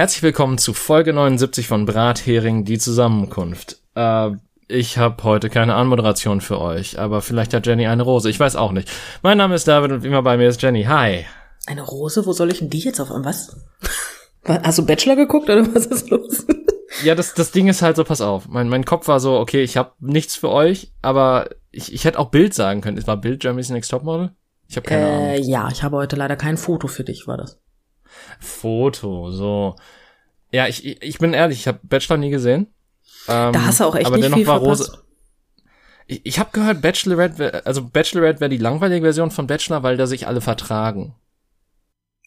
Herzlich willkommen zu Folge 79 von Brathering, die Zusammenkunft. Äh, ich habe heute keine Anmoderation für euch, aber vielleicht hat Jenny eine Rose, ich weiß auch nicht. Mein Name ist David und wie immer bei mir ist Jenny. Hi. Eine Rose? Wo soll ich denn die jetzt auf was? Hast du Bachelor geguckt oder was ist los? Ja, das, das Ding ist halt so, pass auf. Mein, mein Kopf war so, okay, ich habe nichts für euch, aber ich, ich hätte auch Bild sagen können. Es war Bild Germany's Next Topmodel? Ich habe keine äh, Ahnung. Ja, ich habe heute leider kein Foto für dich, war das. Foto, so. Ja, ich, ich, bin ehrlich, ich habe Bachelor nie gesehen. Ähm, da hast du auch echt aber nicht dennoch viel war verpasst. Rose. Ich, ich habe gehört, Bachelorette, also Bachelorette wäre die langweilige Version von Bachelor, weil da sich alle vertragen.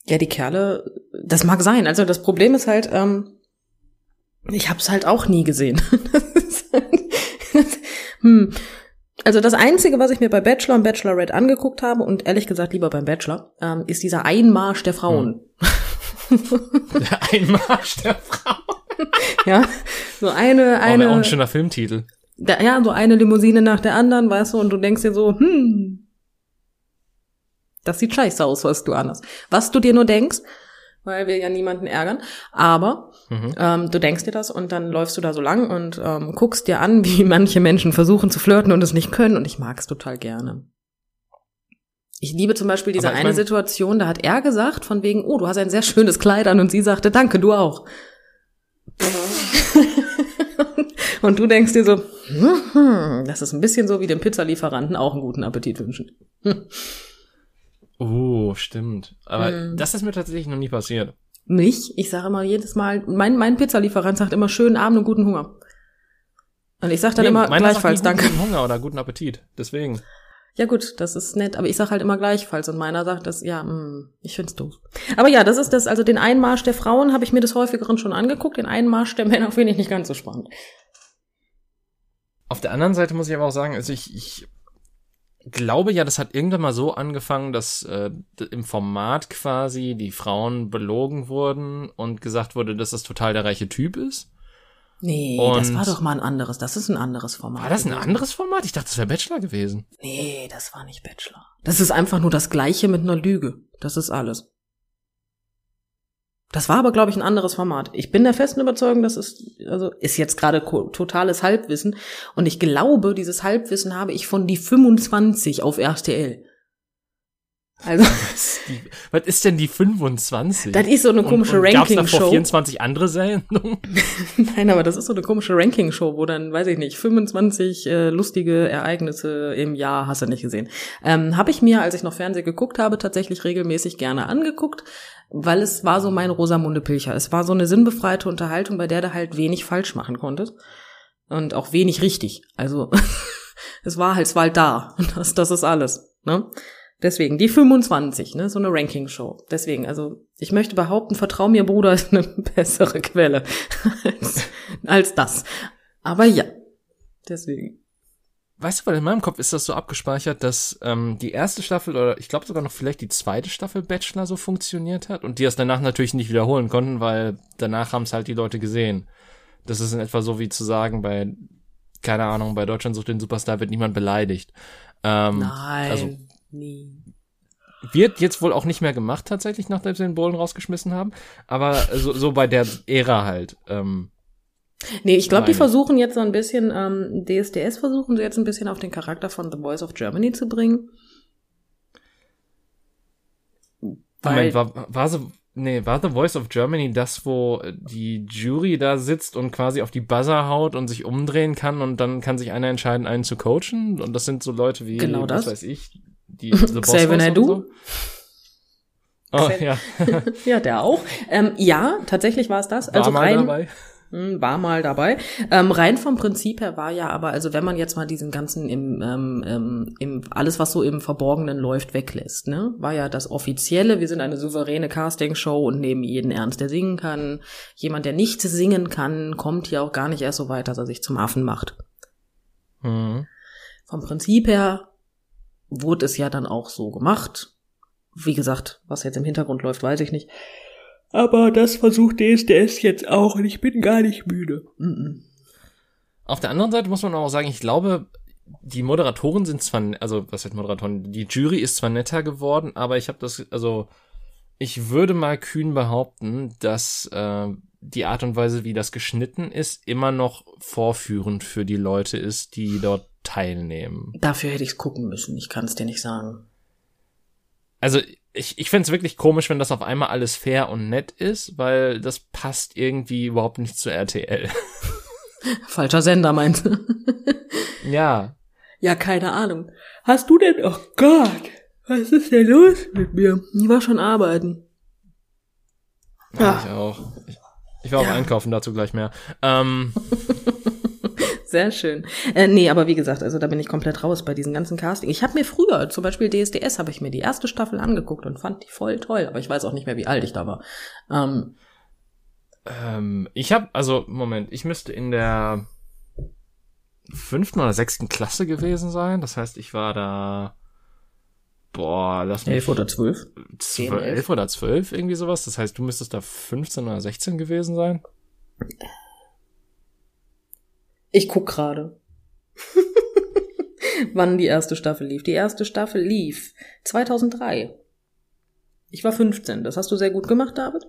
Ja, die Kerle, das mag sein. Also das Problem ist halt, ähm, ich habe es halt auch nie gesehen. hm. Also das Einzige, was ich mir bei Bachelor und Bachelorette angeguckt habe, und ehrlich gesagt lieber beim Bachelor, ähm, ist dieser Einmarsch der Frauen. Der Einmarsch der Frau. Ja, so eine, Oh, eine, wär auch ein schöner Filmtitel. da, ja, so eine Limousine nach der anderen, weißt du, und du denkst dir so, hm, das sieht scheiße aus, was du anhast. Was du dir nur denkst, weil wir ja niemanden ärgern, aber Mhm. ähm, du denkst dir das und dann läufst du da so lang und ähm, guckst dir an, wie manche Menschen versuchen zu flirten und es nicht können und ich mag es total gerne. Ich liebe zum Beispiel diese ich eine mein- Situation, da hat er gesagt, von wegen, oh, du hast ein sehr schönes Kleid an und sie sagte, danke, du auch. und du denkst dir so, hm, das ist ein bisschen so wie dem Pizzalieferanten auch einen guten Appetit wünschen. Oh, stimmt. Aber Mhm. das ist mir tatsächlich noch nie passiert. Mich, ich sage immer jedes Mal, mein, mein Pizzalieferant sagt immer schönen Abend und guten Hunger. Und ich sage dann Nee, immer gleichfalls nie guten danke. Hunger oder guten Appetit. Deswegen. Ja gut, das ist nett, aber ich sag halt immer gleichfalls und meiner sagt das, ja, mh, ich find's doof. Aber ja, das ist das, also den Einmarsch der Frauen habe ich mir des häufigeren schon angeguckt, den Einmarsch der Männer finde ich nicht ganz so spannend. Auf der anderen Seite muss ich aber auch sagen, also ich, ich glaube ja, das hat irgendwann mal so angefangen, dass äh, im Format quasi die Frauen belogen wurden und gesagt wurde, dass das total der reiche Typ ist. Nee, Und- das war doch mal ein anderes, das ist ein anderes Format. War das ein anderes Format? Ich dachte, das wäre Bachelor gewesen. Nee, das war nicht Bachelor. Das ist einfach nur das Gleiche mit einer Lüge. Das ist alles. Das war aber, glaube ich, ein anderes Format. Ich bin der festen Überzeugung, das ist, also, ist jetzt gerade totales Halbwissen. Und ich glaube, dieses Halbwissen habe ich von die 25 auf RTL. Also, Was, die, was ist denn die 25? das ist so eine komische und, und Gab's davor Ranking-Show. 24 andere Sendungen? Nein, aber das ist so eine komische Ranking-Show, wo dann, weiß ich nicht, 25 äh, lustige Ereignisse im Jahr hast du nicht gesehen. Ähm, habe ich mir, als ich noch Fernsehen geguckt habe, tatsächlich regelmäßig gerne angeguckt, weil es war so mein Rosamunde Pilcher. Es war so eine sinnbefreite Unterhaltung, bei der du halt wenig falsch machen konntest. Und auch wenig richtig. Also, es war halt, es war halt da. Das, das ist alles, ne? Deswegen, die 25, ne, so eine Ranking-Show. Deswegen, also, ich möchte behaupten, vertrau mir, Bruder, ist eine bessere Quelle als, als das. Aber ja, deswegen. Weißt du, weil in meinem Kopf ist das so abgespeichert, dass ähm, die erste Staffel oder ich glaube sogar noch vielleicht die zweite Staffel Bachelor so funktioniert hat und die es danach natürlich nicht wiederholen konnten, weil danach haben es halt die Leute gesehen. Das ist in etwa so wie zu sagen, bei, keine Ahnung, bei Deutschland sucht den Superstar wird niemand beleidigt. Ähm, Nein, also- nie. Wird jetzt wohl auch nicht mehr gemacht tatsächlich, nachdem sie den Bullen rausgeschmissen haben, aber so, so bei der Ära halt. Ähm, Nee, ich glaube, die versuchen jetzt so ein bisschen, ähm, DSDS versuchen sie jetzt ein bisschen auf den Charakter von The Voice of Germany zu bringen. Weil, Moment, war, war so, nee, war The Voice of Germany das, wo die Jury da sitzt und quasi auf die Buzzer haut und sich umdrehen kann und dann kann sich einer entscheiden, einen zu coachen? Und das sind so Leute wie, Genau das. was weiß ich, die The Boss Xavier und so? Oh, ja. ja, der auch. Ähm, ja, tatsächlich war es das. War Also mal rein, dabei. Hm, War mal dabei. Ähm, rein vom Prinzip her war ja aber, also wenn man jetzt mal diesen ganzen im, ähm, ähm, im alles, was so im Verborgenen läuft, weglässt, ne, war ja das Offizielle, wir sind eine souveräne Castingshow und nehmen jeden ernst, der singen kann. Jemand, der nicht singen kann, kommt hier auch gar nicht erst so weit, dass er sich zum Affen macht. Mhm. Vom Prinzip her wurde es ja dann auch so gemacht. Wie gesagt, was jetzt im Hintergrund läuft, weiß ich nicht. Aber das versucht DSDS jetzt auch und ich bin gar nicht müde. Mhm. Auf der anderen Seite muss man auch sagen, ich glaube, die Moderatoren sind zwar, also was heißt Moderatoren, die Jury ist zwar netter geworden, aber ich habe das, also ich würde mal kühn behaupten, dass äh, die Art und Weise, wie das geschnitten ist, immer noch vorführend für die Leute ist, die dort teilnehmen. Dafür hätte ich es gucken müssen. Ich kann es dir nicht sagen. Also ich, ich fände es wirklich komisch, wenn das auf einmal alles fair und nett ist, weil das passt irgendwie überhaupt nicht zu RTL. Falscher Sender, meinst du? ja. Ja, keine Ahnung. Hast du denn, oh Gott, was ist denn los mit mir? Ich war schon arbeiten. Ja, ich auch. Ich, ich war auch ja. einkaufen, dazu gleich mehr. Ähm. Sehr schön. Äh, nee, aber wie gesagt, also da bin ich komplett raus bei diesen ganzen Casting. Ich habe mir früher, zum Beispiel DSDS, habe ich mir die erste Staffel angeguckt und fand die voll toll, aber ich weiß auch nicht mehr, wie alt ich da war. Ähm, ähm, ich habe, also, Moment, ich müsste in der fünften oder sechsten Klasse gewesen sein. Das heißt, ich war da Boah, lass mich. Elf oder zwölf? Zwölf, elf oder zwölf, irgendwie sowas. Das heißt, du müsstest da 15 oder 16 gewesen sein. Ich guck gerade. Wann die erste Staffel lief. Die erste Staffel lief 2003. Ich war 15. Das hast du sehr gut gemacht, David.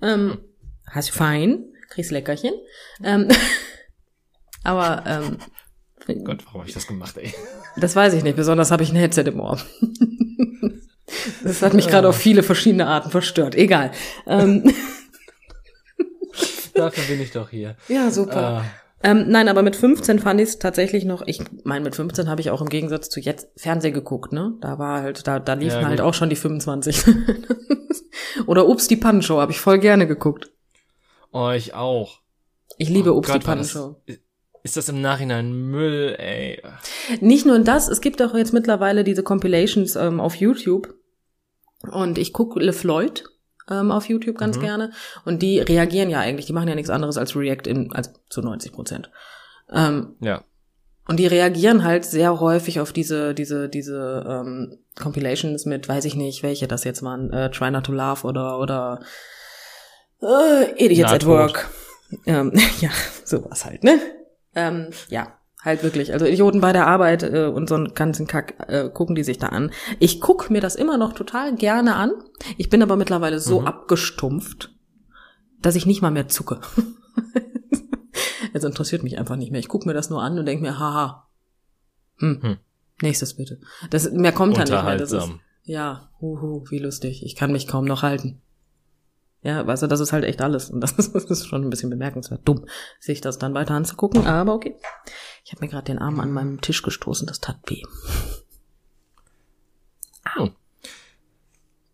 Ähm, hast fein. Kriegst Leckerchen. Ähm, aber ähm, Gott, warum habe ich das gemacht, ey? Das weiß ich nicht. Besonders habe ich ein Headset im Ohr. Das hat mich gerade auf viele verschiedene Arten verstört. Egal. Ähm. Dafür bin ich doch hier. Ja, super. Uh. Ähm, nein, aber mit 15 fand ich es tatsächlich noch, ich meine, mit 15 habe ich auch im Gegensatz zu jetzt Fernseh geguckt, ne? Da war halt, da, da liefen ja, halt auch schon die 25. Oder Ups, die Pannenshow habe ich voll gerne geguckt. Oh, ich auch. Ich liebe oh, Ups, Gott, die Pannenshow ist das im Nachhinein Müll, ey. Nicht nur das, es gibt auch jetzt mittlerweile diese Compilations ähm, auf YouTube. Und ich gucke LeFloid ähm, auf YouTube ganz mhm. gerne. Und die reagieren ja eigentlich, die machen ja nichts anderes als React in, als zu 90 Prozent. Ähm, ja. Und die reagieren halt sehr häufig auf diese, diese, diese ähm, Compilations mit, weiß ich nicht, welche das jetzt waren, äh, Try Not to Laugh oder, oder äh, Idiots at Work. Ähm, ja, sowas halt, ne? Ähm, ja, halt wirklich. Also Idioten bei der Arbeit äh, und so einen ganzen Kack äh, gucken die sich da an. Ich guck mir das immer noch total gerne an. Ich bin aber mittlerweile so mhm. abgestumpft, dass ich nicht mal mehr zucke. Es interessiert mich einfach nicht mehr. Ich guck mir das nur an und denk mir, haha. Hm. hm. Nächstes bitte. Das, mehr kommt da nicht mehr. Das ist, ja, huhu, wie lustig. Ich kann mich kaum noch halten. Ja, weißt du, das ist halt echt alles. Und das ist, das ist schon ein bisschen bemerkenswert dumm, sich das dann weiter anzugucken. Aber okay. Ich habe mir gerade den Arm an meinem Tisch gestoßen, das tat weh. Au.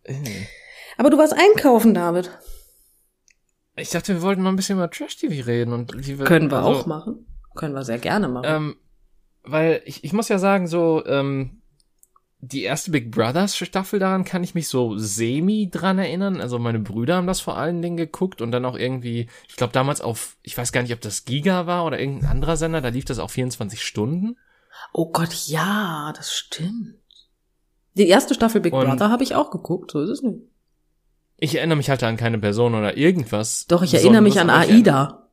Äh. Aber du warst einkaufen, David. Ich dachte, wir wollten noch ein bisschen über Trash-TV reden. und Können wir also, auch machen. Können wir sehr gerne machen. Ähm, weil ich, ich muss ja sagen, so, ähm, die erste Big Brothers Staffel daran kann ich mich so semi dran erinnern. Also meine Brüder haben das vor allen Dingen geguckt und dann auch irgendwie, ich glaube damals auf, ich weiß gar nicht, ob das Giga war oder irgendein anderer Sender, da lief das auch 24 Stunden. Oh Gott, ja, das stimmt. Die erste Staffel Big und Brother habe ich auch geguckt, so ist es nicht. Ich erinnere mich halt an keine Person oder irgendwas. Doch, ich erinnere mich an Aida.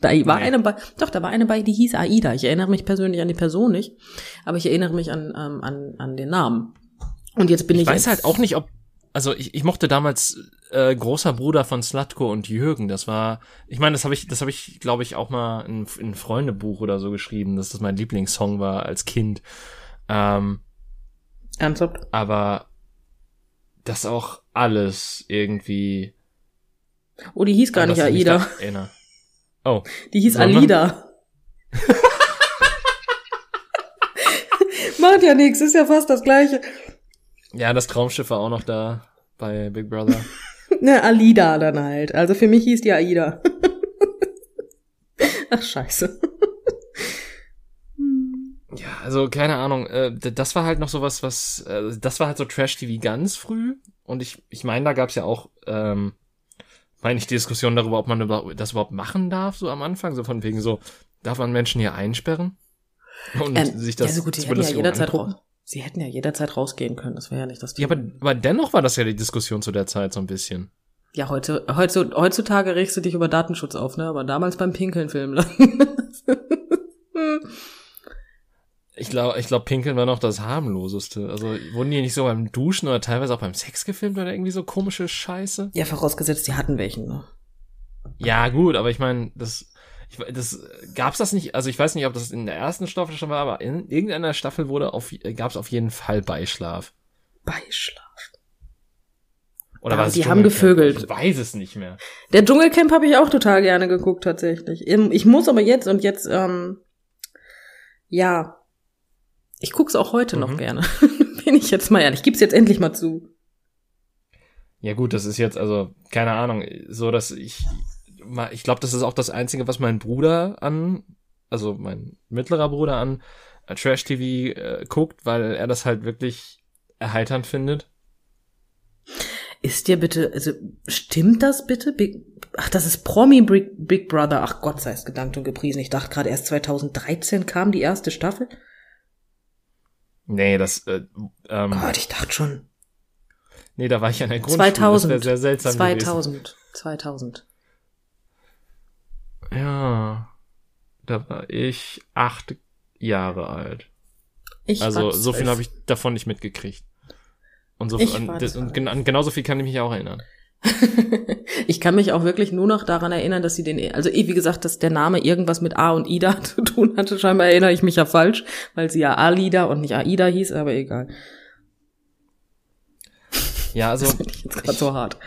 Da war nee. eine bei, doch, da war eine bei, die hieß Aida. Ich erinnere mich persönlich an die Person nicht, aber ich erinnere mich an, ähm, an, an den Namen. Und jetzt bin ich. Ich weiß halt auch nicht, ob, also ich, ich mochte damals äh, großer Bruder von Slatko und Jürgen. Das war, ich meine, das habe ich, das habe ich, glaube ich, auch mal in, in Freundebuch oder so geschrieben, dass das mein Lieblingssong war als Kind. Ähm, Ernsthaft? Aber das auch alles irgendwie. Oh, die hieß gar nicht Aida. Oh. Die hieß Sondern? Alida. Macht ja nichts, ist ja fast das gleiche. Ja, das Traumschiff war auch noch da bei Big Brother. ne, Alida dann halt. Also für mich hieß die Aida. Ach, scheiße. ja, also keine Ahnung. Äh, das war halt noch sowas, was, äh, das war halt so Trash-TV ganz früh. Und ich, ich meine, da gab's ja auch ähm, meine ich die Diskussion darüber, ob man das überhaupt machen darf, so am Anfang, so von wegen so, darf man Menschen hier einsperren? Und ähm, sich das ja, so gut, sie hätten ja jederzeit raus, Sie hätten ja jederzeit rausgehen können, das wäre ja nicht das Thema. Ja, aber, aber dennoch war das ja die Diskussion zu der Zeit so ein bisschen. Ja, heute, heute, heutzutage regst du dich über Datenschutz auf, ne? Aber damals beim Pinkeln filmen lassen. Ich glaube, ich glaube, Pinkeln war noch das harmloseste. Also wurden die nicht so beim Duschen oder teilweise auch beim Sex gefilmt oder irgendwie so komische Scheiße? Ja, vorausgesetzt, die hatten welchen, ne? Ja, gut, aber ich meine, das, ich, das gab's das nicht. Also ich weiß nicht, ob das in der ersten Staffel schon war, aber in irgendeiner Staffel wurde auf, gab's auf jeden Fall Beischlaf. Beischlaf. Oder Ja, was? die haben gevögelt. Ich weiß es nicht mehr. Der Dschungelcamp habe ich auch total gerne geguckt, tatsächlich. Ich muss aber jetzt und jetzt, ähm, ja, ich guck's auch heute noch Mhm. gerne. Bin ich jetzt mal ehrlich. Gib's jetzt endlich mal zu. Ja gut, das ist jetzt also keine Ahnung, so dass ich ich glaube, das ist auch das einzige, was mein Bruder an, also mein mittlerer Bruder an äh, Trash TV äh, guckt, weil er das halt wirklich erheiternd findet. Ist dir bitte, also stimmt das bitte? Big, ach, das ist Promi Big, Big Brother. Ach Gott sei es gedankt und gepriesen. Ich dachte gerade erst 2013 kam die erste Staffel. Nee, das äh, ähm, Gott, ich dachte schon nee, da war ich an der Grundschule. 2000. Das sehr seltsam gewesen. 2000. 2000. Ja. Da war ich acht Jahre alt. Ich Also so viel habe ich davon nicht mitgekriegt. Und so Ich und, und an genauso viel kann ich mich auch erinnern. ich kann mich auch wirklich nur noch daran erinnern, dass sie den, also eh, wie gesagt, dass der Name irgendwas mit A und Ida zu tun hatte. Scheinbar erinnere ich mich ja falsch, weil sie ja Alida und nicht Aida hieß, aber egal. Ja, also Das ich jetzt gerade so hart.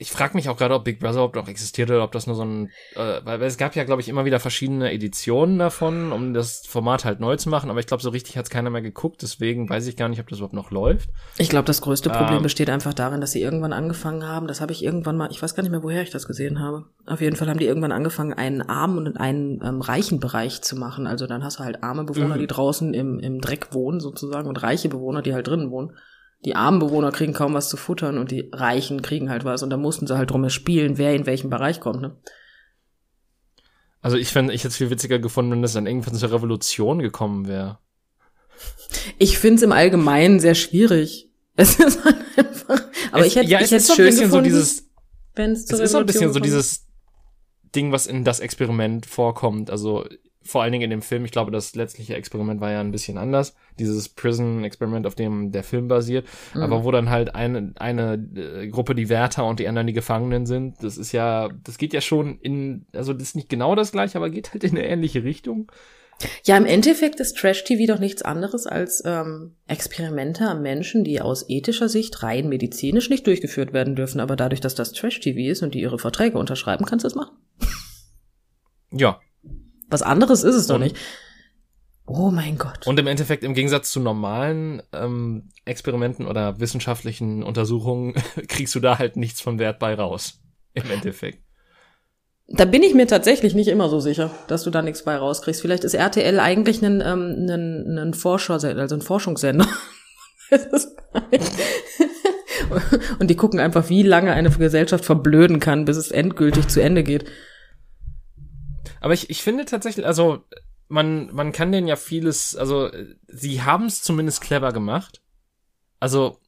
Ich frage mich auch gerade, ob Big Brother überhaupt noch existiert oder ob das nur so ein, äh, weil, es gab ja, glaube ich, immer wieder verschiedene Editionen davon, um das Format halt neu zu machen, aber ich glaube, so richtig hat's keiner mehr geguckt, deswegen weiß ich gar nicht, ob das überhaupt noch läuft. Ich glaube, das größte Problem Ähm. besteht einfach darin, dass sie irgendwann angefangen haben, das habe ich irgendwann mal, ich weiß gar nicht mehr, woher ich das gesehen habe. Auf jeden Fall haben die irgendwann angefangen, einen armen und einen ähm, reichen Bereich zu machen. Also dann hast du halt arme Bewohner, Mhm. die draußen im, im Dreck wohnen sozusagen und reiche Bewohner, die halt drinnen wohnen. Die armen Bewohner kriegen kaum was zu futtern und die Reichen kriegen halt was und da mussten sie halt drum spielen, wer in welchem Bereich kommt. Ne? Also ich fände, ich hätte es viel witziger gefunden, wenn das dann irgendwann zur Revolution gekommen wäre. Ich finde es im Allgemeinen sehr schwierig. Es ist halt einfach. Aber Es- ich hätte ja, ich es hätte ist so ein schön bisschen so gefunden, dieses, wenn es es zur ist so ein bisschen so kommt. dieses Ding, was in das Experiment vorkommt. Also vor allen Dingen in dem Film. Ich glaube, das letztliche Experiment war ja ein bisschen anders. Dieses Prison-Experiment, auf dem der Film basiert. Mhm. Aber wo dann halt eine, eine äh, Gruppe die Wärter und die anderen die Gefangenen sind. Das ist ja, das geht ja schon in, also das ist nicht genau das gleiche, aber geht halt in eine ähnliche Richtung. Ja, im Endeffekt ist Trash-TV doch nichts anderes als ähm, Experimente am Menschen, die aus ethischer Sicht rein medizinisch nicht durchgeführt werden dürfen. Aber dadurch, dass das Trash-TV ist und die ihre Verträge unterschreiben, kannst du es machen. Ja. Was anderes ist es doch nicht. Oh mein Gott. Und im Endeffekt, im Gegensatz zu normalen ähm, Experimenten oder wissenschaftlichen Untersuchungen, kriegst du da halt nichts von Wert bei raus. Im Endeffekt. Da bin ich mir tatsächlich nicht immer so sicher, dass du da nichts bei rauskriegst. Vielleicht ist RTL eigentlich ein, ähm, ein, ein Forscher, also ein Forschungssender. Und die gucken einfach, wie lange eine Gesellschaft verblöden kann, bis es endgültig zu Ende geht. Aber ich, ich finde tatsächlich, also man, man kann denen ja vieles, also sie haben es zumindest clever gemacht. Also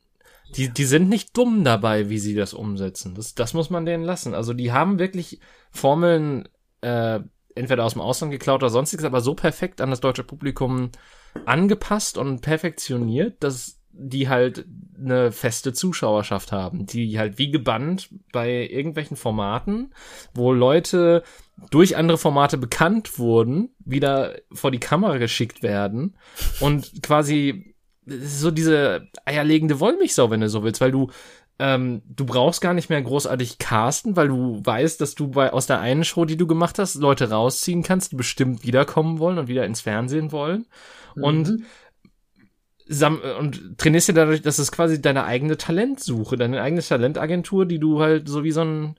die, die sind nicht dumm dabei, wie sie das umsetzen. Das, das muss man denen lassen. Also die haben wirklich Formeln äh, entweder aus dem Ausland geklaut oder sonstiges, aber so perfekt an das deutsche Publikum angepasst und perfektioniert, dass die halt eine feste Zuschauerschaft haben, die halt wie gebannt bei irgendwelchen Formaten, wo Leute durch andere Formate bekannt wurden, wieder vor die Kamera geschickt werden und quasi so diese eierlegende Wollmilchsau, wenn du so willst, weil du ähm, du brauchst gar nicht mehr großartig casten, weil du weißt, dass du bei aus der einen Show, die du gemacht hast, Leute rausziehen kannst, die bestimmt wiederkommen wollen und wieder ins Fernsehen wollen und Mhm. sam und trainierst dir dadurch, dass es quasi deine eigene Talentsuche, deine eigene Talentagentur, die du halt so wie so ein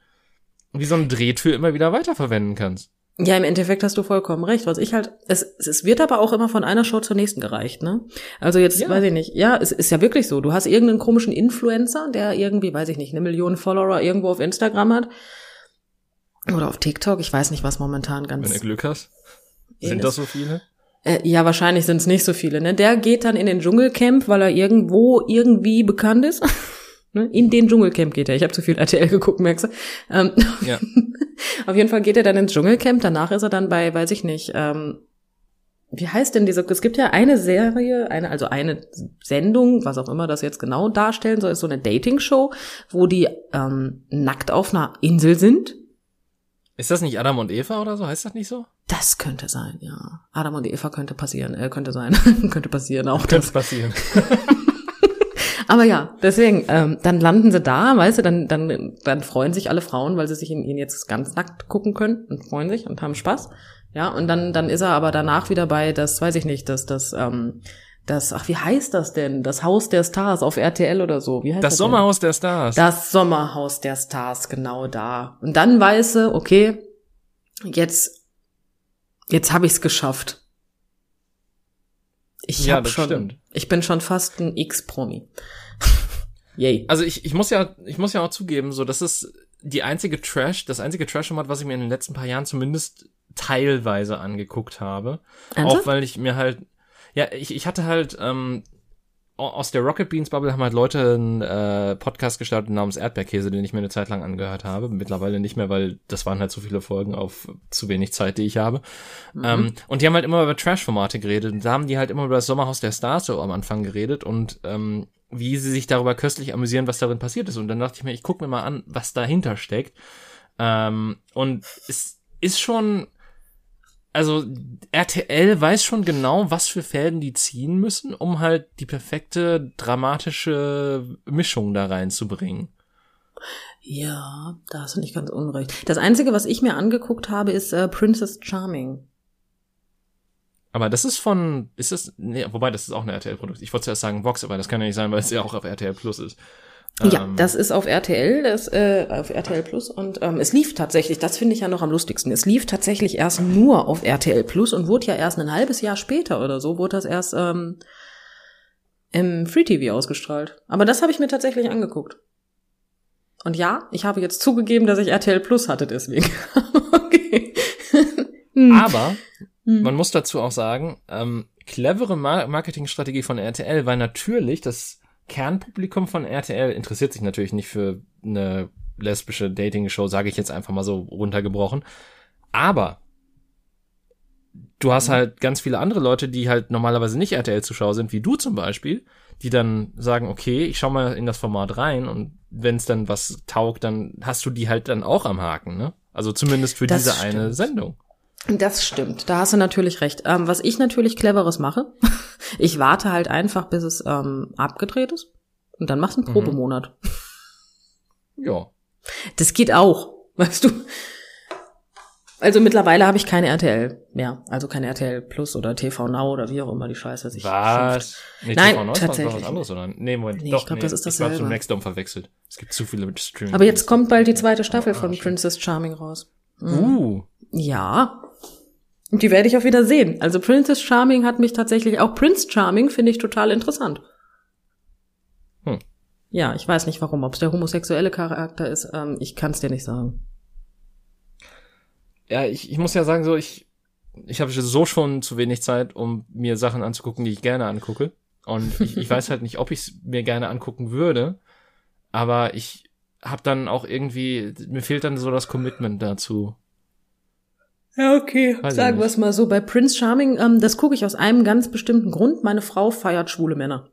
wie so ein Drehtür immer wieder weiterverwenden kannst. Ja, im Endeffekt hast du vollkommen recht. Was ich halt, es, es wird aber auch immer von einer Show zur nächsten gereicht, ne? Also jetzt Ja. weiß ich nicht. Ja, es ist ja wirklich so. Du hast irgendeinen komischen Influencer, der irgendwie, weiß ich nicht, eine Million Follower irgendwo auf Instagram hat. Oder auf TikTok. Ich weiß nicht, was momentan ganz. Wenn du Glück hast. Sind das- das so viele? Äh, ja, wahrscheinlich sind es nicht so viele. Ne? Der geht dann in den Dschungelcamp, weil er irgendwo irgendwie bekannt ist. Ne? In den Dschungelcamp geht er. Ich habe zu viel RTL geguckt, merkst du. Ähm, Ja. Auf jeden Fall geht er dann ins Dschungelcamp. Danach ist er dann bei, weiß ich nicht, ähm, wie heißt denn diese, es gibt ja eine Serie, eine, also eine Sendung, was auch immer das jetzt genau darstellen soll, ist so eine Dating-Show, wo die ähm, nackt auf einer Insel sind. Ist das nicht Adam und Eva oder so? Heißt das nicht so? Das könnte sein, ja. Adam und Eva könnte passieren, äh, könnte sein, könnte passieren auch. Könnte passieren. Aber ja, deswegen, ähm, dann landen sie da, weißt du, dann, dann, dann freuen sich alle Frauen, weil sie sich in ihn jetzt ganz nackt gucken können und freuen sich und haben Spaß. Ja, und dann, dann ist er aber danach wieder bei, das weiß ich nicht, das, das, ähm, das, ach, wie heißt das denn? Das Haus der Stars auf RTL oder so. Wie heißt das? Das Sommerhaus der Stars. Das Sommerhaus der Stars, genau da. Und dann weiß er, okay, jetzt, jetzt habe ich's geschafft. Ich Ja, hab das schon, stimmt. ich bin schon fast ein X-Promi. Yay. Also ich, ich muss ja, ich muss ja auch zugeben, so, das ist die einzige Trash, das einzige Trash-Format, was ich mir in den letzten paar Jahren zumindest teilweise angeguckt habe. Ernsthaft? Auch weil ich mir halt, ja, ich, ich hatte halt, ähm, au- aus der Rocket Beans Bubble haben halt Leute einen äh, Podcast gestartet namens Erdbeerkäse, den ich mir eine Zeit lang angehört habe. Mittlerweile nicht mehr, weil das waren halt so viele Folgen auf zu wenig Zeit, die ich habe. Ähm, und die haben halt immer über Trash-Formate geredet. Und da haben die halt immer über das Sommerhaus der Stars so am Anfang geredet und ähm, wie sie sich darüber köstlich amüsieren, was darin passiert ist. Und dann dachte ich mir, ich gucke mir mal an, was dahinter steckt. Ähm, und es ist schon, also RTL weiß schon genau, was für Fäden die ziehen müssen, um halt die perfekte dramatische Mischung da reinzubringen. Ja, da hast du nicht ganz unrecht. Das Einzige, was ich mir angeguckt habe, ist äh, Princess Charming. Aber das ist von, ist das, nee, wobei das ist auch eine RTL-Produkt. Ich wollte zuerst sagen Vox, aber das kann ja nicht sein, weil es ja auch auf RTL Plus ist. Ja, Ähm, das ist auf RTL, das äh, auf RTL Plus und ähm, es lief tatsächlich, das finde ich ja noch am lustigsten. Es lief tatsächlich erst nur auf RTL Plus und wurde ja erst ein halbes Jahr später oder so, wurde das erst ähm, im Free TV ausgestrahlt. Aber das habe ich mir tatsächlich angeguckt. Und ja, ich habe jetzt zugegeben, dass ich RTL Plus hatte deswegen. okay. Hm. Aber Hm. man muss dazu auch sagen, ähm, clevere Mar Marketingstrategie von RTL, weil natürlich das Kernpublikum von RTL interessiert sich natürlich nicht für eine lesbische Dating-Show, sage ich jetzt einfach mal so runtergebrochen. Aber du hast halt ganz viele andere Leute, die halt normalerweise nicht RTL-Zuschauer sind, wie du zum Beispiel, die dann sagen, okay, ich schau mal in das Format rein und wenn es dann was taugt, dann hast du die halt dann auch am Haken, ne? Also zumindest für Das diese eine stimmt. Sendung. Das stimmt, da hast du natürlich recht. Ähm, was ich natürlich cleveres mache, ich warte halt einfach, bis es ähm, abgedreht ist und dann machst du einen Mhm. Probemonat. Ja. Das geht auch, weißt du. Also mittlerweile habe ich keine RTL mehr, also keine RTL Plus oder TV Now oder wie auch immer die Scheiße sich. Was? Nee, Nein, TV war tatsächlich was anderes, oder? Nee, Moment. Nee, doch, ich glaub, das ist Ich hab's dasselbe. mit Maxdom verwechselt. Es gibt zu viele Streaming. Aber jetzt kommt bald die zweite Staffel Ah, von. Princess Charming raus. Uh. Ja. Und die werde ich auch wieder sehen. Also Princess Charming hat mich tatsächlich, auch Prince Charming finde ich total interessant. Hm. Ja, ich weiß nicht warum, ob es der homosexuelle Charakter ist, ähm, ich kann es dir nicht sagen. Ja, ich, ich muss ja sagen, so, ich, ich habe so schon zu wenig Zeit, um mir Sachen anzugucken, die ich gerne angucke. Und ich, ich weiß halt nicht, ob ich es mir gerne angucken würde. Aber ich habe dann auch irgendwie, mir fehlt dann so das Commitment dazu. Ja, okay. Weiß ich Sagen wir es mal so. Bei Prince Charming, ähm, das gucke ich aus einem ganz bestimmten Grund. Meine Frau feiert schwule Männer.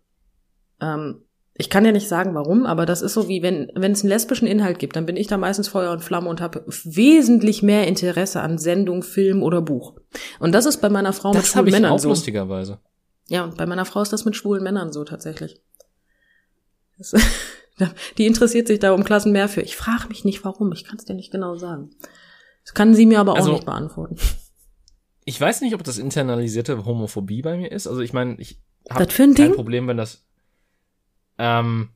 Ähm, ich kann ja nicht sagen, warum, aber das ist so wie, wenn wenn es einen lesbischen Inhalt gibt, dann bin ich da meistens Feuer und Flamme und habe wesentlich mehr Interesse an Sendung, Film oder Buch. Und das ist bei meiner Frau mit Das habe schwulen ich Männern auch so. lustigerweise. Ja, und bei meiner Frau ist das mit schwulen Männern so tatsächlich. Das, die interessiert sich da um Klassen mehr für. Ich frage mich nicht, warum. Ich kann es dir nicht genau sagen. Das kann sie mir aber auch Also- nicht beantworten. Ich weiß nicht, ob das internalisierte Homophobie bei mir ist. Also ich meine, ich habe kein Ding? Problem, wenn das ähm,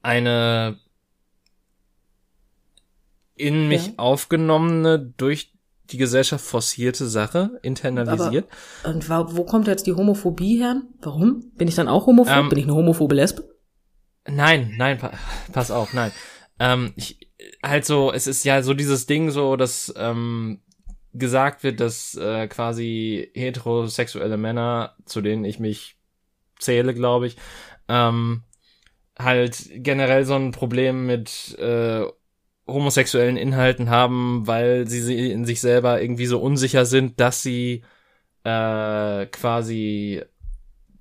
eine in mich Ja. aufgenommene, durch die Gesellschaft forcierte Sache internalisiert. Und wa- wo kommt jetzt die Homophobie her? Warum? Bin ich dann auch homophob? Ähm, Bin ich eine homophobe Lesbe? Nein, nein, pa pass auf, nein. Ähm, ich, halt so, es ist ja so dieses Ding so, dass ähm, gesagt wird, dass äh, quasi heterosexuelle Männer, zu denen ich mich zähle, glaube ich, ähm, halt generell so ein Problem mit äh, homosexuellen Inhalten haben, weil sie, sie in sich selber irgendwie so unsicher sind, dass sie äh, quasi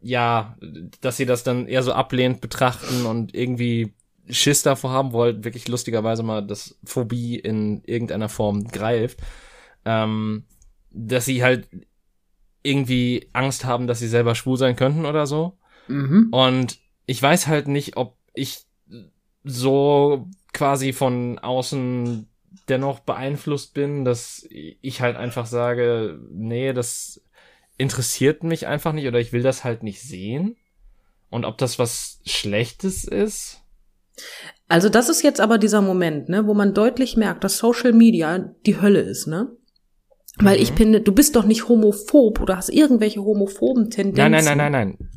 ja, dass sie das dann eher so ablehnt betrachten und irgendwie Schiss davor haben, wo halt wirklich lustigerweise mal das Phobie in irgendeiner Form greift, ähm, dass sie halt irgendwie Angst haben, dass sie selber schwul sein könnten oder so. Mhm. Und ich weiß halt nicht, ob ich so quasi von außen dennoch beeinflusst bin, dass ich halt einfach sage, nee, das interessiert mich einfach nicht oder ich will das halt nicht sehen. Und ob das was Schlechtes ist? Also das ist jetzt aber dieser Moment, ne, wo man deutlich merkt, dass Social Media die Hölle ist, ne? Weil mhm. ich finde, du bist doch nicht homophob oder hast irgendwelche homophoben Tendenzen. Nein, nein, nein, nein, nein.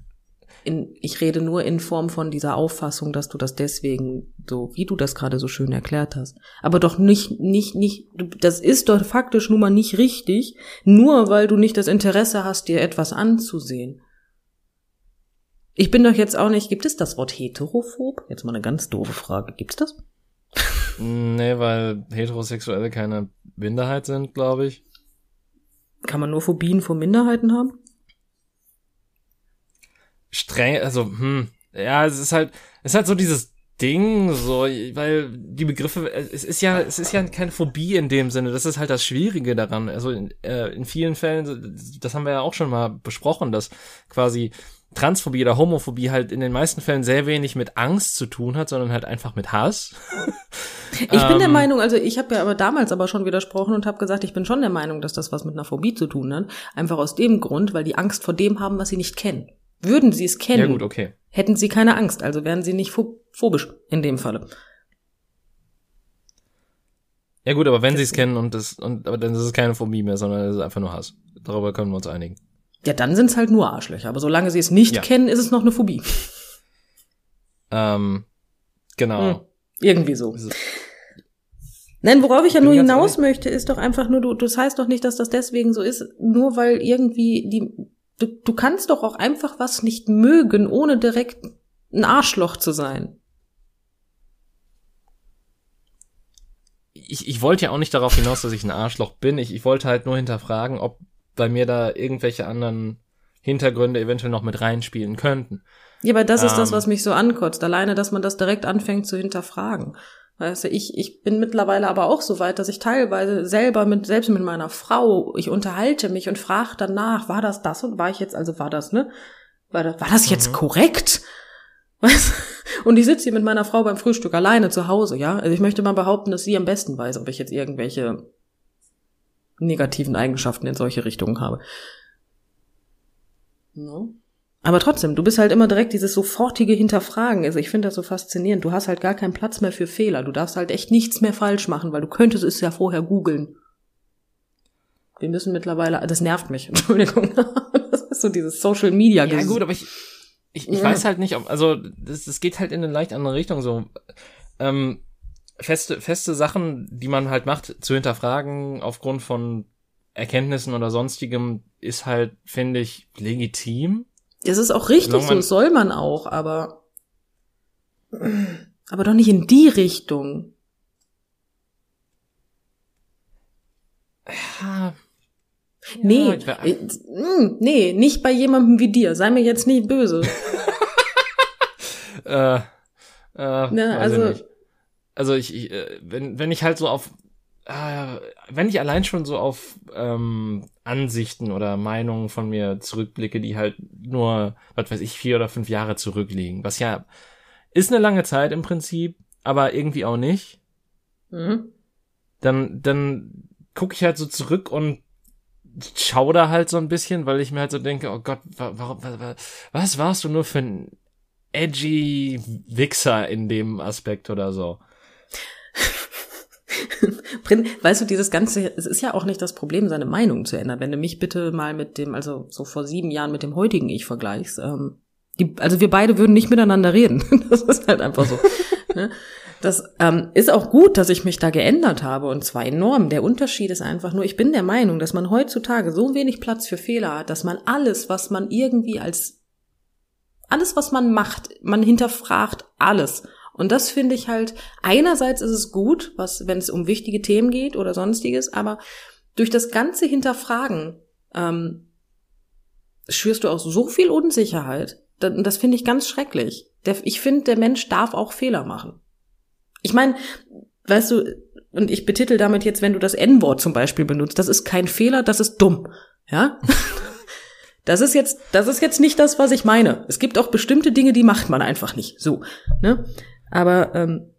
In, ich rede nur in Form von dieser Auffassung, dass du das deswegen so, wie du das gerade so schön erklärt hast. Aber doch nicht, nicht, nicht, das ist doch faktisch nun mal nicht richtig, nur weil du nicht das Interesse hast, dir etwas anzusehen. Ich bin doch jetzt auch nicht, gibt es das Wort heterophob? Jetzt mal eine ganz doofe Frage. Gibt's das? Nee, weil Heterosexuelle keine Minderheit sind, glaube ich. Kann man nur Phobien vor Minderheiten haben? Streng, also, hm, ja, es ist halt, es ist halt so dieses Ding, so, weil die Begriffe, es ist ja, es ist ja keine Phobie in dem Sinne, das ist halt das Schwierige daran. Also in, äh, in vielen Fällen, das haben wir ja auch schon mal besprochen, dass quasi Transphobie oder Homophobie halt in den meisten Fällen sehr wenig mit Angst zu tun hat, sondern halt einfach mit Hass. Ich bin ähm, der Meinung, also ich habe ja aber damals aber schon widersprochen und habe gesagt, ich bin schon der Meinung, dass das was mit einer Phobie zu tun hat. Einfach aus dem Grund, weil die Angst vor dem haben, was sie nicht kennen. Würden sie es kennen, ja gut, okay. hätten sie keine Angst, also wären sie nicht phobisch in dem Falle. Ja gut, aber wenn sie es kennen und das und aber dann ist es keine Phobie mehr, sondern es ist einfach nur Hass. Darüber können wir uns einigen. Ja, dann sind es halt nur Arschlöcher. Aber solange sie es nicht ja. kennen, ist es noch eine Phobie. Ähm, genau. Hm, irgendwie so. Nein, worauf ich ja nur hinaus möchte, ist doch einfach nur, du, das heißt doch nicht, dass das deswegen so ist, nur weil irgendwie die, du, du kannst doch auch einfach was nicht mögen, ohne direkt ein Arschloch zu sein. Ich, ich wollte ja auch nicht darauf hinaus, dass ich ein Arschloch bin. Ich, ich wollte halt nur hinterfragen, ob bei mir da irgendwelche anderen Hintergründe eventuell noch mit reinspielen könnten. Ja, aber das ist das, ähm. was mich so ankotzt. Alleine, dass man das direkt anfängt zu hinterfragen. Weißt du, ich, ich bin mittlerweile aber auch so weit, dass ich teilweise selber mit, selbst mit meiner Frau, ich unterhalte mich und frage danach, war das das und war ich jetzt, also war das, ne? War das, war das jetzt mhm. korrekt? Weißt Und ich sitze hier mit meiner Frau beim Frühstück alleine zu Hause, ja? Also ich möchte mal behaupten, dass sie am besten weiß, ob ich jetzt irgendwelche negativen Eigenschaften in solche Richtungen habe. No. Aber trotzdem, du bist halt immer direkt dieses sofortige Hinterfragen. Also ich finde das so faszinierend. Du hast halt gar keinen Platz mehr für Fehler. Du darfst halt echt nichts mehr falsch machen, weil du könntest es ja vorher googeln. Wir müssen mittlerweile, das nervt mich, Entschuldigung. Das ist so dieses Social Media. Ja gut, aber ich, ich, ich ja. weiß halt nicht, ob, also das, das geht halt in eine leicht andere Richtung so. Ähm, feste, feste Sachen, die man halt macht, zu hinterfragen aufgrund von Erkenntnissen oder sonstigem, ist halt, finde ich, legitim. Das ist auch richtig, so soll man auch, aber, aber doch nicht in die Richtung. Ja. Nee, ja, äh, hm, nee, nicht bei jemandem wie dir. Sei mir jetzt nicht böse. äh, äh, Na, also, also ich, ich äh, wenn, wenn ich halt so auf, äh, wenn ich allein schon so auf ähm, Ansichten oder Meinungen von mir zurückblicke, die halt nur, was weiß ich, vier oder fünf Jahre zurückliegen, was ja ist eine lange Zeit im Prinzip, aber irgendwie auch nicht. Mhm. Dann, dann gucke ich halt so zurück und schau da halt so ein bisschen, weil ich mir halt so denke, oh Gott, warum, was warst du nur für ein edgy Wichser in dem Aspekt oder so? weißt du, dieses Ganze, es ist ja auch nicht das Problem, seine Meinung zu ändern. Wenn du mich bitte mal mit dem, also so vor sieben Jahren mit dem heutigen Ich vergleichst, ähm, die, also wir beide würden nicht miteinander reden. Das ist halt einfach so. ne? Das ähm, ist auch gut, dass ich mich da geändert habe und zwar enorm. Der Unterschied ist einfach nur, ich bin der Meinung, dass man heutzutage so wenig Platz für Fehler hat, dass man alles, was man irgendwie als alles, was man macht, man hinterfragt alles. Und das finde ich halt, einerseits ist es gut, was, wenn es um wichtige Themen geht oder sonstiges, aber durch das ganze Hinterfragen ähm, schürst du auch so viel Unsicherheit. Das finde ich ganz schrecklich. ich finde, der Mensch darf auch Fehler machen. Ich meine, weißt du, und ich betitel damit jetzt, wenn du das N-Wort zum Beispiel benutzt, das ist kein Fehler, das ist dumm. Ja? Das ist jetzt, das ist jetzt nicht das, was ich meine. Es gibt auch bestimmte Dinge, die macht man einfach nicht. So, ne? Aber ähm,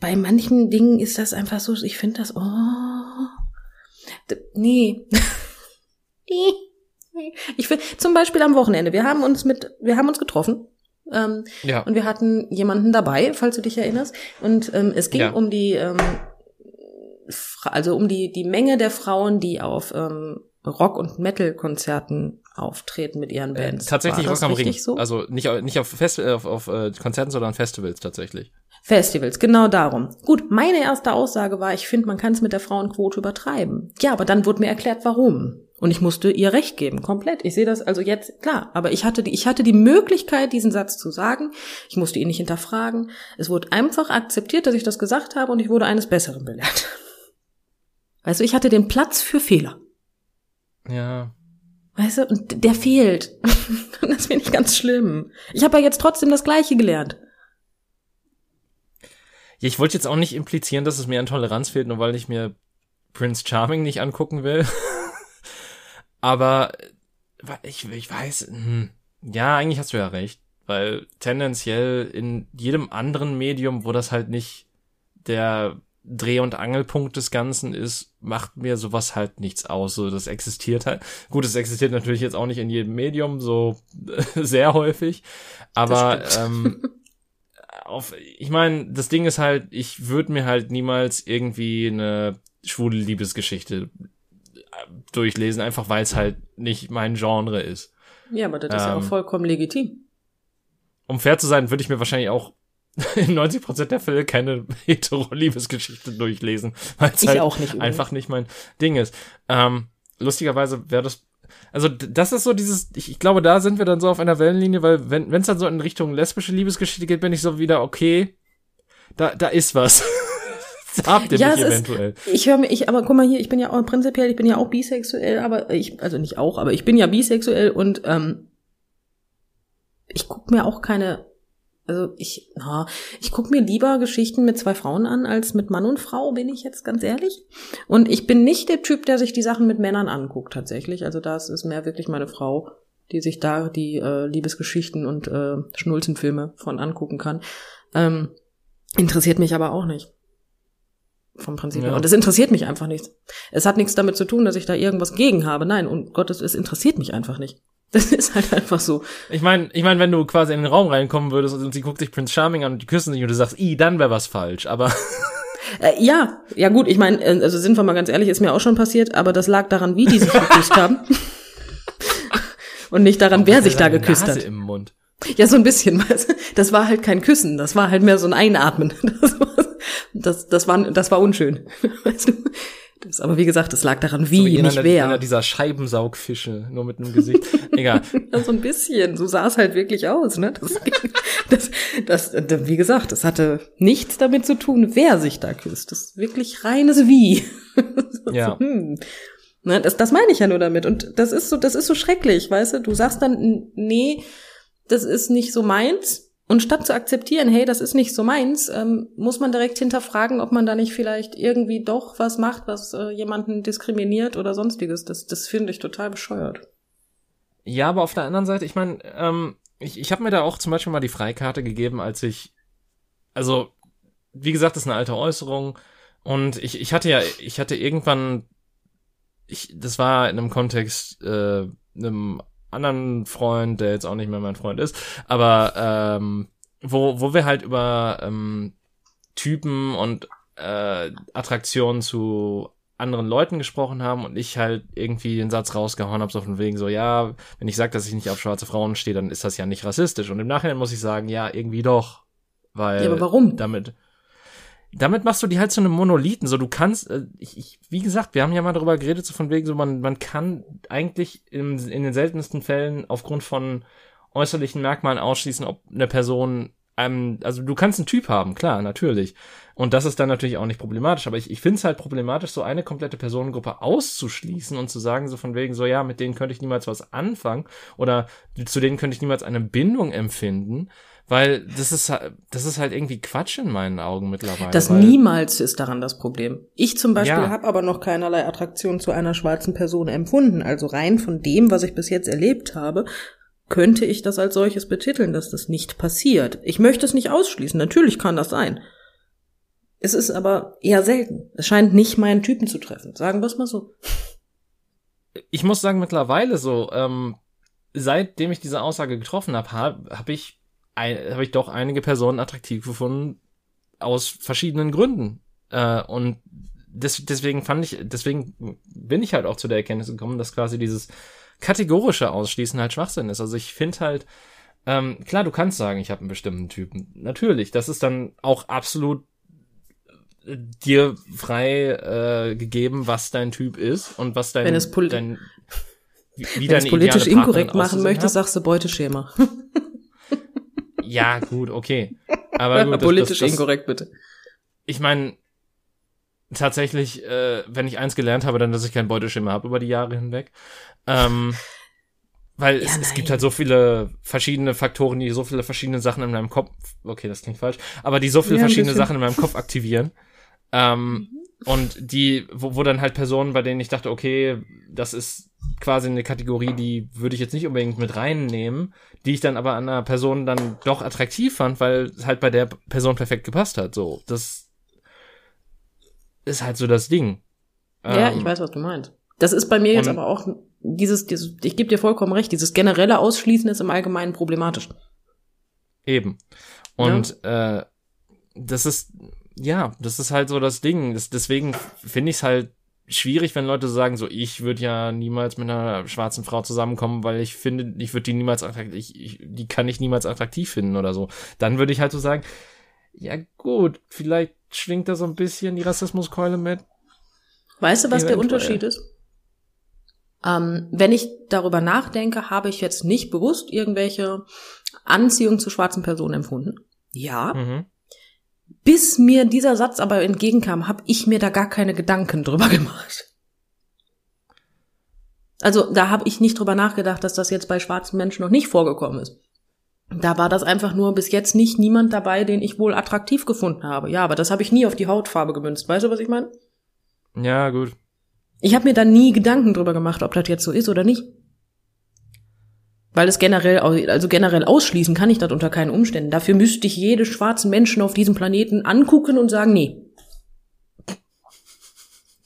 bei manchen Dingen ist das einfach so. Ich finde das. Oh, nee. nee. Ich finde zum Beispiel am Wochenende. Wir haben uns mit, wir haben uns getroffen. Ähm, ja. Und wir hatten jemanden dabei, falls du dich erinnerst. Und ähm, es ging ja. um die, ähm, also um die die Menge der Frauen, die auf ähm, Rock- und Metal-Konzerten auftreten mit ihren äh, Bands. Äh, tatsächlich Rock am Ring. So? Also nicht, nicht auf, Fest, auf, auf äh, Konzerten, sondern Festivals tatsächlich. Festivals, genau darum. Gut, meine erste Aussage war, ich finde, man kann es mit der Frauenquote übertreiben. Ja, aber dann wurde mir erklärt, warum. Und ich musste ihr recht geben, komplett. Ich sehe das also jetzt klar, aber ich hatte die, ich hatte die Möglichkeit, diesen Satz zu sagen. Ich musste ihn nicht hinterfragen. Es wurde einfach akzeptiert, dass ich das gesagt habe und ich wurde eines Besseren belehrt. Weißt du, ich hatte den Platz für Fehler. Ja. Weißt du, und der fehlt. das finde ich ganz schlimm. Ich habe ja jetzt trotzdem das Gleiche gelernt. Ja, ich wollte jetzt auch nicht implizieren, dass es mir an Toleranz fehlt, nur weil ich mir Prince Charming nicht angucken will. Aber ich, ich weiß, hm, ja, eigentlich hast du ja recht. Weil tendenziell in jedem anderen Medium, wo das halt nicht der Dreh- und Angelpunkt des Ganzen ist, macht mir sowas halt nichts aus. So, das existiert halt. Gut, es existiert natürlich jetzt auch nicht in jedem Medium, so sehr häufig. Aber ähm, auf, ich meine, das Ding ist halt, ich würde mir halt niemals irgendwie eine schwule Liebesgeschichte äh, durchlesen, einfach weil es halt nicht mein Genre ist. Ja, aber das ist ähm, ja auch ähm, vollkommen legitim. Um fair zu sein, würde ich mir wahrscheinlich auch in 90% der Fälle keine hetero-Liebesgeschichte durchlesen, weil es halt auch nicht einfach nicht mein Ding ist. Ähm, lustigerweise wäre das, also das ist so dieses, ich, ich, glaube, da sind wir dann so auf einer Wellenlinie, weil wenn es dann so in Richtung lesbische Liebesgeschichte geht, bin ich so wieder, okay, da, da ist was. habt ihr ja, mich eventuell. Ist, ich höre mir, ich, aber guck mal hier, ich bin ja auch prinzipiell, ich bin ja auch bisexuell, aber ich, also nicht auch, aber ich bin ja bisexuell und ähm, ich guck mir auch keine also ich, na, ich gucke mir lieber Geschichten mit zwei Frauen an als mit Mann und Frau, bin ich jetzt ganz ehrlich. Und ich bin nicht der Typ, der sich die Sachen mit Männern anguckt tatsächlich. Also das ist mehr wirklich meine Frau, die sich da die äh, Liebesgeschichten und äh, Schnulzenfilme von angucken kann. Ähm, interessiert mich aber auch nicht. Vom Prinzip her. Und es interessiert mich einfach nicht. Es hat nichts damit zu tun, dass ich da irgendwas gegen habe. Nein, und Gottes, es interessiert mich einfach nicht. Das ist halt einfach so. Ich meine, ich mein, wenn du quasi in den Raum reinkommen würdest und sie guckt sich Prince Charming an und die küssen sich und du sagst, i, dann wäre was falsch, aber. Äh, ja, ja gut, ich meine, äh, also sind wir mal ganz ehrlich, ist mir auch schon passiert, aber das lag daran, wie die sich geküsst haben. und nicht daran, wer sich da geküsst Nase hat. im Mund. Ja, so ein bisschen. Das war halt kein Küssen, das war halt mehr so ein Einatmen. Das war, das, das war, das war unschön. Weißt du? Das, aber wie gesagt, es lag daran, wie, so wie nicht wer. Einer dieser Scheibensaugfische, nur mit einem Gesicht. Egal. ja, so ein bisschen. So sah es halt wirklich aus, ne? Das, das, das, wie gesagt, das hatte nichts damit zu tun, wer sich da küsst. Das ist wirklich reines Wie. ja. hm. ne, das, das meine ich ja nur damit. Und das ist so, das ist so schrecklich, weißt du? Du sagst dann, nee, das ist nicht so meins und statt zu akzeptieren, hey, das ist nicht so meins, ähm, muss man direkt hinterfragen, ob man da nicht vielleicht irgendwie doch was macht, was äh, jemanden diskriminiert oder sonstiges. Das, das finde ich total bescheuert. Ja, aber auf der anderen Seite, ich meine, ähm, ich, ich habe mir da auch zum Beispiel mal die Freikarte gegeben, als ich, also, wie gesagt, das ist eine alte Äußerung und ich, ich hatte ja, ich hatte irgendwann, ich, das war in einem Kontext, äh, einem anderen Freund, der jetzt auch nicht mehr mein Freund ist, aber ähm, wo, wo wir halt über ähm, Typen und äh, Attraktionen zu anderen Leuten gesprochen haben und ich halt irgendwie den Satz rausgehauen habe, so von wegen so, ja, wenn ich sage, dass ich nicht auf schwarze Frauen stehe, dann ist das ja nicht rassistisch. Und im Nachhinein muss ich sagen, ja, irgendwie doch. Weil ja, aber warum? Damit, damit machst du die halt zu einem Monolithen. So, du kannst, äh, ich, ich, wie gesagt, wir haben ja mal darüber geredet, so von wegen, so man, man kann eigentlich in, in den seltensten Fällen aufgrund von äußerlichen Merkmalen ausschließen, ob eine Person ähm, also du kannst einen Typ haben, klar, natürlich. Und das ist dann natürlich auch nicht problematisch. Aber ich, ich finde es halt problematisch, so eine komplette Personengruppe auszuschließen und zu sagen, so von wegen, so ja, mit denen könnte ich niemals was anfangen oder zu denen könnte ich niemals eine Bindung empfinden. Weil das ist, das ist halt irgendwie Quatsch in meinen Augen mittlerweile. Das niemals ist daran das Problem. Ich zum Beispiel ja. habe aber noch keinerlei Attraktion zu einer schwarzen Person empfunden. Also rein von dem, was ich bis jetzt erlebt habe, könnte ich das als solches betiteln, dass das nicht passiert. Ich möchte es nicht ausschließen. Natürlich kann das sein. Es ist aber eher selten. Es scheint nicht meinen Typen zu treffen. Sagen wir es mal so. Ich muss sagen, mittlerweile so, ähm, seitdem ich diese Aussage getroffen habe, habe hab ich, habe ich doch einige Personen attraktiv gefunden aus verschiedenen Gründen. Äh, und des, deswegen fand ich, deswegen bin ich halt auch zu der Erkenntnis gekommen, dass quasi dieses kategorische Ausschließen halt Schwachsinn ist. Also ich finde halt, ähm, klar, du kannst sagen, ich habe einen bestimmten Typen. Natürlich, das ist dann auch absolut dir frei äh, gegeben, was dein Typ ist und was dein, Wenn es dein wie, wie Wenn es politisch inkorrekt machen möchtest, sagst du Beuteschema. ja, gut, okay. Aber gut, das, politisch das, das, inkorrekt bitte. Ich meine, tatsächlich, äh, wenn ich eins gelernt habe, dann, dass ich kein Beuteschema habe über die Jahre hinweg. Ähm, weil ja, es, es, gibt halt so viele verschiedene Faktoren, die so viele verschiedene Sachen in meinem Kopf, okay, das klingt falsch, aber die so viele ja, verschiedene Sachen in meinem Kopf aktivieren. Ähm, und die, wo, wo dann halt Personen, bei denen ich dachte, okay, das ist quasi eine Kategorie, die würde ich jetzt nicht unbedingt mit reinnehmen, die ich dann aber an einer Person dann doch attraktiv fand, weil es halt bei der Person perfekt gepasst hat. So, das ist halt so das Ding. Ja, ähm, ich weiß, was du meinst. Das ist bei mir jetzt aber auch dieses, dieses ich gebe dir vollkommen recht, dieses generelle Ausschließen ist im Allgemeinen problematisch. Eben. Und ja. äh, das ist, ja, das ist halt so das Ding. Das, deswegen finde ich es halt schwierig, wenn Leute sagen, so, ich würde ja niemals mit einer schwarzen Frau zusammenkommen, weil ich finde, ich würde die niemals attraktiv, ich, ich, die kann ich niemals attraktiv finden oder so. Dann würde ich halt so sagen, ja gut, vielleicht schwingt da so ein bisschen die Rassismuskeule mit. Weißt du, was Eventuell. der Unterschied ist? Ähm, wenn ich darüber nachdenke, habe ich jetzt nicht bewusst irgendwelche Anziehung zu schwarzen Personen empfunden. Ja. Mhm. Bis mir dieser Satz aber entgegenkam, habe ich mir da gar keine Gedanken drüber gemacht. Also da habe ich nicht drüber nachgedacht, dass das jetzt bei schwarzen Menschen noch nicht vorgekommen ist. Da war das einfach nur bis jetzt nicht niemand dabei, den ich wohl attraktiv gefunden habe. Ja, aber das habe ich nie auf die Hautfarbe gemünzt. Weißt du, was ich meine? Ja, gut. Ich habe mir da nie Gedanken drüber gemacht, ob das jetzt so ist oder nicht. Weil es generell, also generell ausschließen kann ich das unter keinen Umständen. Dafür müsste ich jede schwarzen Menschen auf diesem Planeten angucken und sagen, nee.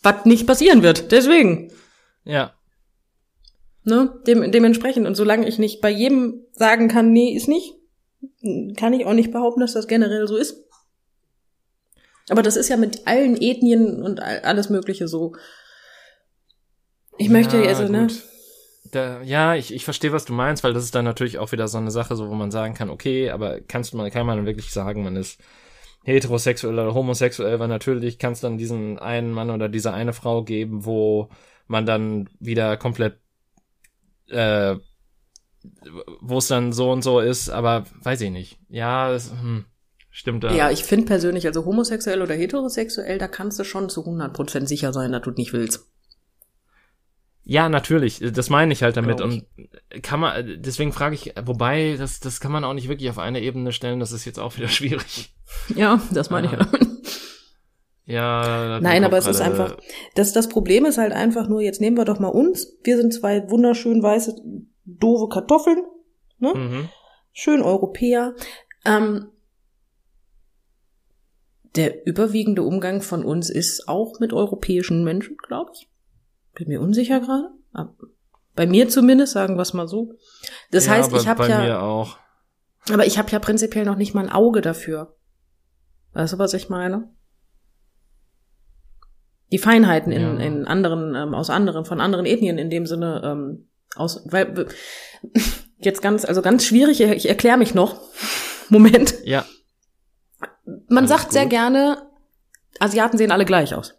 Was nicht passieren wird, deswegen. Ja. Ne? Dem, dementsprechend. Und solange ich nicht bei jedem sagen kann, nee, ist nicht, kann ich auch nicht behaupten, dass das generell so ist. Aber das ist ja mit allen Ethnien und alles Mögliche so. Ich ja, möchte, also, gut. ne? Da, ja, ich, ich verstehe, was du meinst, weil das ist dann natürlich auch wieder so eine Sache, so wo man sagen kann, okay, aber kannst mal, kann man wirklich sagen, man ist heterosexuell oder homosexuell, weil natürlich kann es dann diesen einen Mann oder diese eine Frau geben, wo man dann wieder komplett äh, wo es dann so und so ist, aber weiß ich nicht. Ja, das, hm, stimmt da. Ja, ich finde persönlich, also homosexuell oder heterosexuell, da kannst du schon zu 100% sicher sein, dass du nicht willst. Ja, natürlich, das meine ich halt damit und kann man, deswegen frage ich, wobei, das, das kann man auch nicht wirklich auf eine Ebene stellen, das ist jetzt auch wieder schwierig. Ja, das meine ich ja. Ja. Nein, aber es ist einfach, das, das Problem ist halt einfach nur, jetzt nehmen wir doch mal uns. Wir sind zwei wunderschön weiße, doofe Kartoffeln, ne? Mhm. Schön Europäer. Ähm, der überwiegende Umgang von uns ist auch mit europäischen Menschen, glaube ich. Bin mir unsicher gerade. Bei mir zumindest, sagen wir es mal so. Das ja, heißt, ich habe ja. Aber ich habe ja prinzipiell noch nicht mal ein Auge dafür. Weißt du, was ich meine? die Feinheiten in, ja. in anderen, ähm, aus anderen, von anderen Ethnien in dem Sinne, ähm, aus, weil, jetzt ganz, also ganz schwierig, ich erkläre mich noch. Moment. Ja. Man Alles sagt gut. sehr gerne, Asiaten sehen alle gleich aus.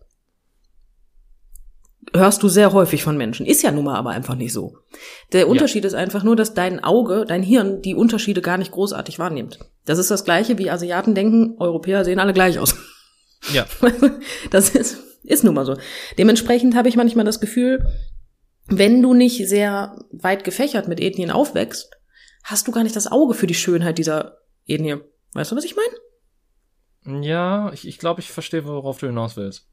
Hörst du sehr häufig von Menschen. Ist ja nun mal aber einfach nicht so. Der Unterschied ja. ist einfach nur, dass dein Auge, dein Hirn die Unterschiede gar nicht großartig wahrnimmt. Das ist das gleiche, wie Asiaten denken, Europäer sehen alle gleich aus. Ja. Das ist, ist nun mal so. Dementsprechend habe ich manchmal das Gefühl, wenn du nicht sehr weit gefächert mit Ethnien aufwächst, hast du gar nicht das Auge für die Schönheit dieser Ethnie. Weißt du, was ich meine? Ja, ich, ich glaube, ich verstehe, worauf du hinaus willst.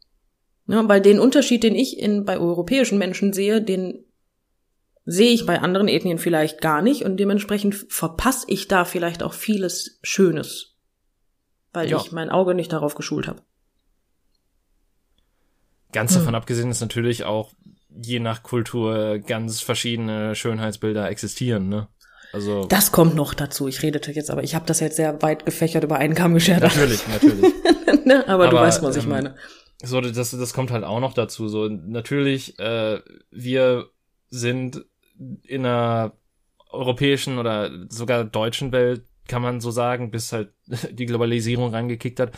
Ja, weil den Unterschied, den ich in, bei europäischen Menschen sehe, den sehe ich bei anderen Ethnien vielleicht gar nicht und dementsprechend verpasse ich da vielleicht auch vieles Schönes, weil ja. ich mein Auge nicht darauf geschult habe. Ganz davon hm. abgesehen ist natürlich auch je nach Kultur ganz verschiedene Schönheitsbilder existieren, ne? Also das kommt noch dazu. Ich redete jetzt, aber ich habe das jetzt sehr weit gefächert über einen Kamm geschert. Natürlich, natürlich. ne? aber, aber, du weißt, was ähm, ich meine. So, das, das kommt halt auch noch dazu. So, natürlich, äh, wir sind in einer europäischen oder sogar deutschen Welt, kann man so sagen, bis halt die Globalisierung reingekickt hat,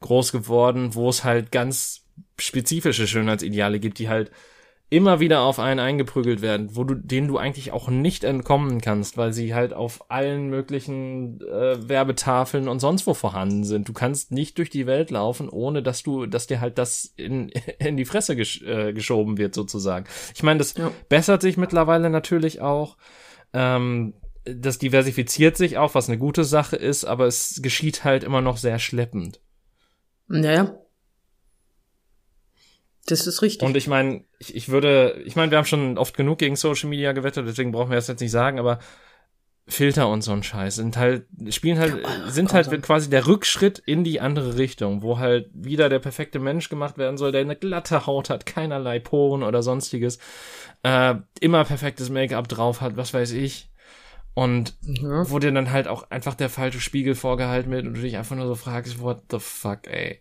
groß geworden, wo es halt ganz spezifische Schönheitsideale gibt, die halt immer wieder auf einen eingeprügelt werden, wo du, denen du eigentlich auch nicht entkommen kannst, weil sie halt auf allen möglichen äh, Werbetafeln und sonst wo vorhanden sind. Du kannst nicht durch die Welt laufen, ohne dass du, dass dir halt das in, in die Fresse gesch äh, geschoben wird, sozusagen. Ich meine, das ja. bessert sich mittlerweile natürlich auch. Ähm, das diversifiziert sich auch, was eine gute Sache ist, aber es geschieht halt immer noch sehr schleppend. Naja, das ist richtig. Und ich meine, ich, ich würde, ich meine, wir haben schon oft genug gegen Social Media gewettet, deswegen brauchen wir das jetzt nicht sagen, aber Filter und so ein Scheiß sind halt, spielen halt, sind halt quasi der Rückschritt in die andere Richtung, wo halt wieder der perfekte Mensch gemacht werden soll, der eine glatte Haut hat, keinerlei Poren oder sonstiges, äh, immer perfektes Make-up drauf hat, was weiß ich. Und ja. wo dir dann halt auch einfach der falsche Spiegel vorgehalten wird und du dich einfach nur so fragst, what the fuck, ey.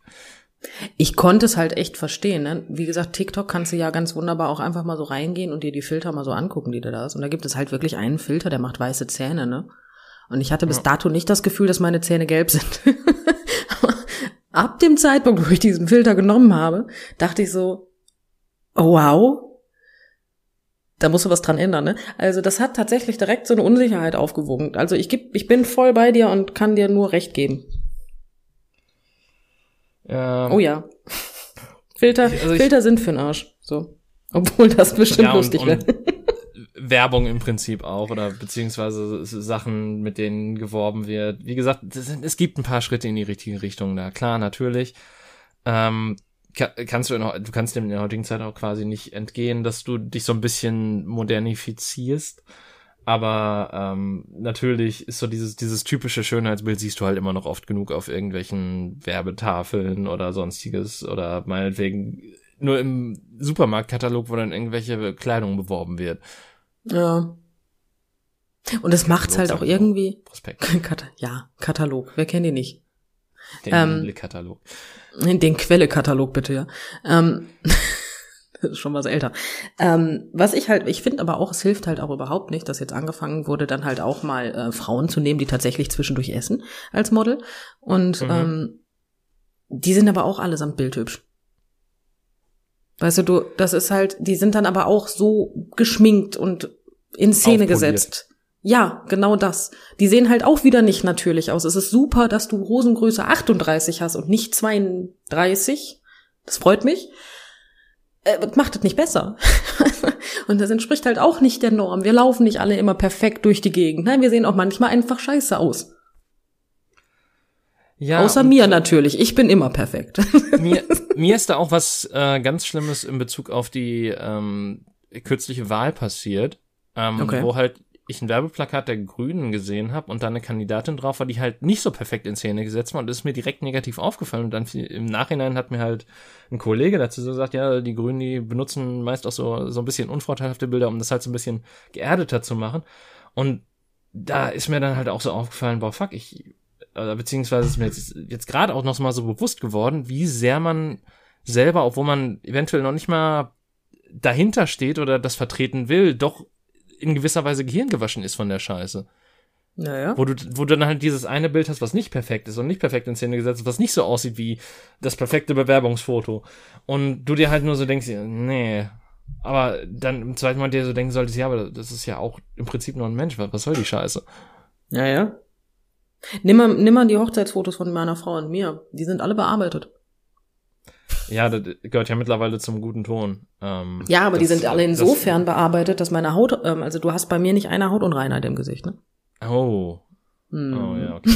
Ich konnte es halt echt verstehen. Ne? Wie gesagt, TikTok kannst du ja ganz wunderbar auch einfach mal so reingehen und dir die Filter mal so angucken, die du da hast. Und da gibt es halt wirklich einen Filter, der macht weiße Zähne, ne? Und ich hatte bis dato nicht das Gefühl, dass meine Zähne gelb sind. ab dem Zeitpunkt, wo ich diesen Filter genommen habe, dachte ich so, oh, wow, da musst du was dran ändern, ne? Also das hat tatsächlich direkt so eine Unsicherheit aufgewogen. Also ich geb, ich bin voll bei dir und kann dir nur recht geben. Ähm, oh ja. Filter, also ich, Filter sind für'n Arsch. So. Obwohl das bestimmt ja, lustig wäre. Werbung im Prinzip auch oder beziehungsweise Sachen, mit denen geworben wird. Wie gesagt, es gibt ein paar Schritte in die richtige Richtung da. Klar, natürlich. Ähm, kannst du, in, du kannst dem in der heutigen Zeit auch quasi nicht entgehen, dass du dich so ein bisschen modernifizierst. Aber ähm, natürlich ist so dieses, dieses typische Schönheitsbild siehst du halt immer noch oft genug auf irgendwelchen Werbetafeln oder sonstiges oder meinetwegen nur im Supermarktkatalog, wo dann irgendwelche Kleidung beworben wird. Ja. Und es macht's halt auch irgendwie. Prospekt. ja, Katalog. Wer kennt ihn nicht? Den ähm, Katalog. Den Quelle-Katalog bitte, ja. Ähm, das schon was älter. Ähm, was ich halt, ich finde aber auch, es hilft halt auch überhaupt nicht, dass jetzt angefangen wurde, dann halt auch mal äh, Frauen zu nehmen, die tatsächlich zwischendurch essen als Model. Und mhm. ähm, die sind aber auch allesamt bildhübsch. Weißt du, du, das ist halt, die sind dann aber auch so geschminkt und in Szene gesetzt. Ja, genau das. Die sehen halt auch wieder nicht natürlich aus. Es ist super, dass du Hosengröße 38 hast und nicht 32. Das freut mich äh, macht es nicht besser. und das entspricht halt auch nicht der Norm. Wir laufen nicht alle immer perfekt durch die Gegend. Nein, wir sehen auch manchmal einfach scheiße aus. Ja, Außer mir natürlich. Ich bin immer perfekt. mir, mir ist da auch was äh, ganz Schlimmes in Bezug auf die ähm, kürzliche Wahl passiert, ähm, okay. wo halt ich ein Werbeplakat der Grünen gesehen habe und da eine Kandidatin drauf war, die halt nicht so perfekt in Szene gesetzt war und das ist mir direkt negativ aufgefallen und dann im Nachhinein hat mir halt ein Kollege dazu so gesagt, ja, die Grünen, die benutzen meist auch so, so ein bisschen unvorteilhafte Bilder, um das halt so ein bisschen geerdeter zu machen und da ist mir dann halt auch so aufgefallen, boah, fuck, ich, beziehungsweise ist mir jetzt, jetzt gerade auch noch mal so bewusst geworden, wie sehr man selber, obwohl man eventuell noch nicht mal dahinter steht oder das vertreten will, doch in gewisser Weise Gehirn gewaschen ist von der Scheiße. Naja. Wo du, wo du dann halt dieses eine Bild hast, was nicht perfekt ist und nicht perfekt in Szene gesetzt ist, was nicht so aussieht wie das perfekte Bewerbungsfoto. Und du dir halt nur so denkst, nee, Aber dann im zweiten Mal dir so denken solltest, ja, aber das ist ja auch im Prinzip nur ein Mensch. Was soll die Scheiße? Ja, ja. Nimm mal, nimm mal die Hochzeitsfotos von meiner Frau und mir. Die sind alle bearbeitet. Ja, das gehört ja mittlerweile zum guten Ton. Ähm, Ja, aber die das- sind alle das- insofern bearbeitet, dass meine Haut, ähm, also du hast bei mir nicht eine Hautunreinheit im Gesicht, ne? Oh. Hm. Oh ja, okay.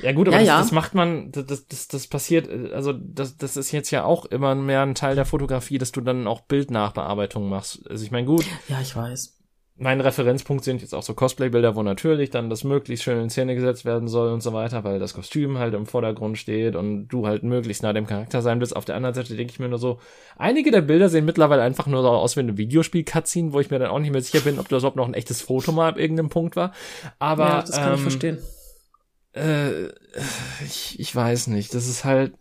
Ja gut, aber Ja, das, ja. das macht man, das, das, das, das passiert, äh, also das, das ist jetzt ja auch immer mehr ein Teil der Fotografie, dass du dann auch Bildnachbearbeitung machst. Also ich meine, gut, Ja, ich weiß. Mein Referenzpunkt sind jetzt auch so Cosplay-Bilder, wo natürlich dann das möglichst schön in Szene gesetzt werden soll und so weiter, weil das Kostüm halt im Vordergrund steht und du halt möglichst nah dem Charakter sein willst. Auf der anderen Seite denke ich mir nur so, einige der Bilder sehen mittlerweile einfach nur so aus wie eine Videospiel-Cutscene, wo ich mir dann auch nicht mehr sicher bin, ob das überhaupt noch ein echtes Foto mal ab irgendeinem Punkt war. Aber ja, das kann ich ähm, verstehen. äh, ich, ich weiß nicht. Das ist halt.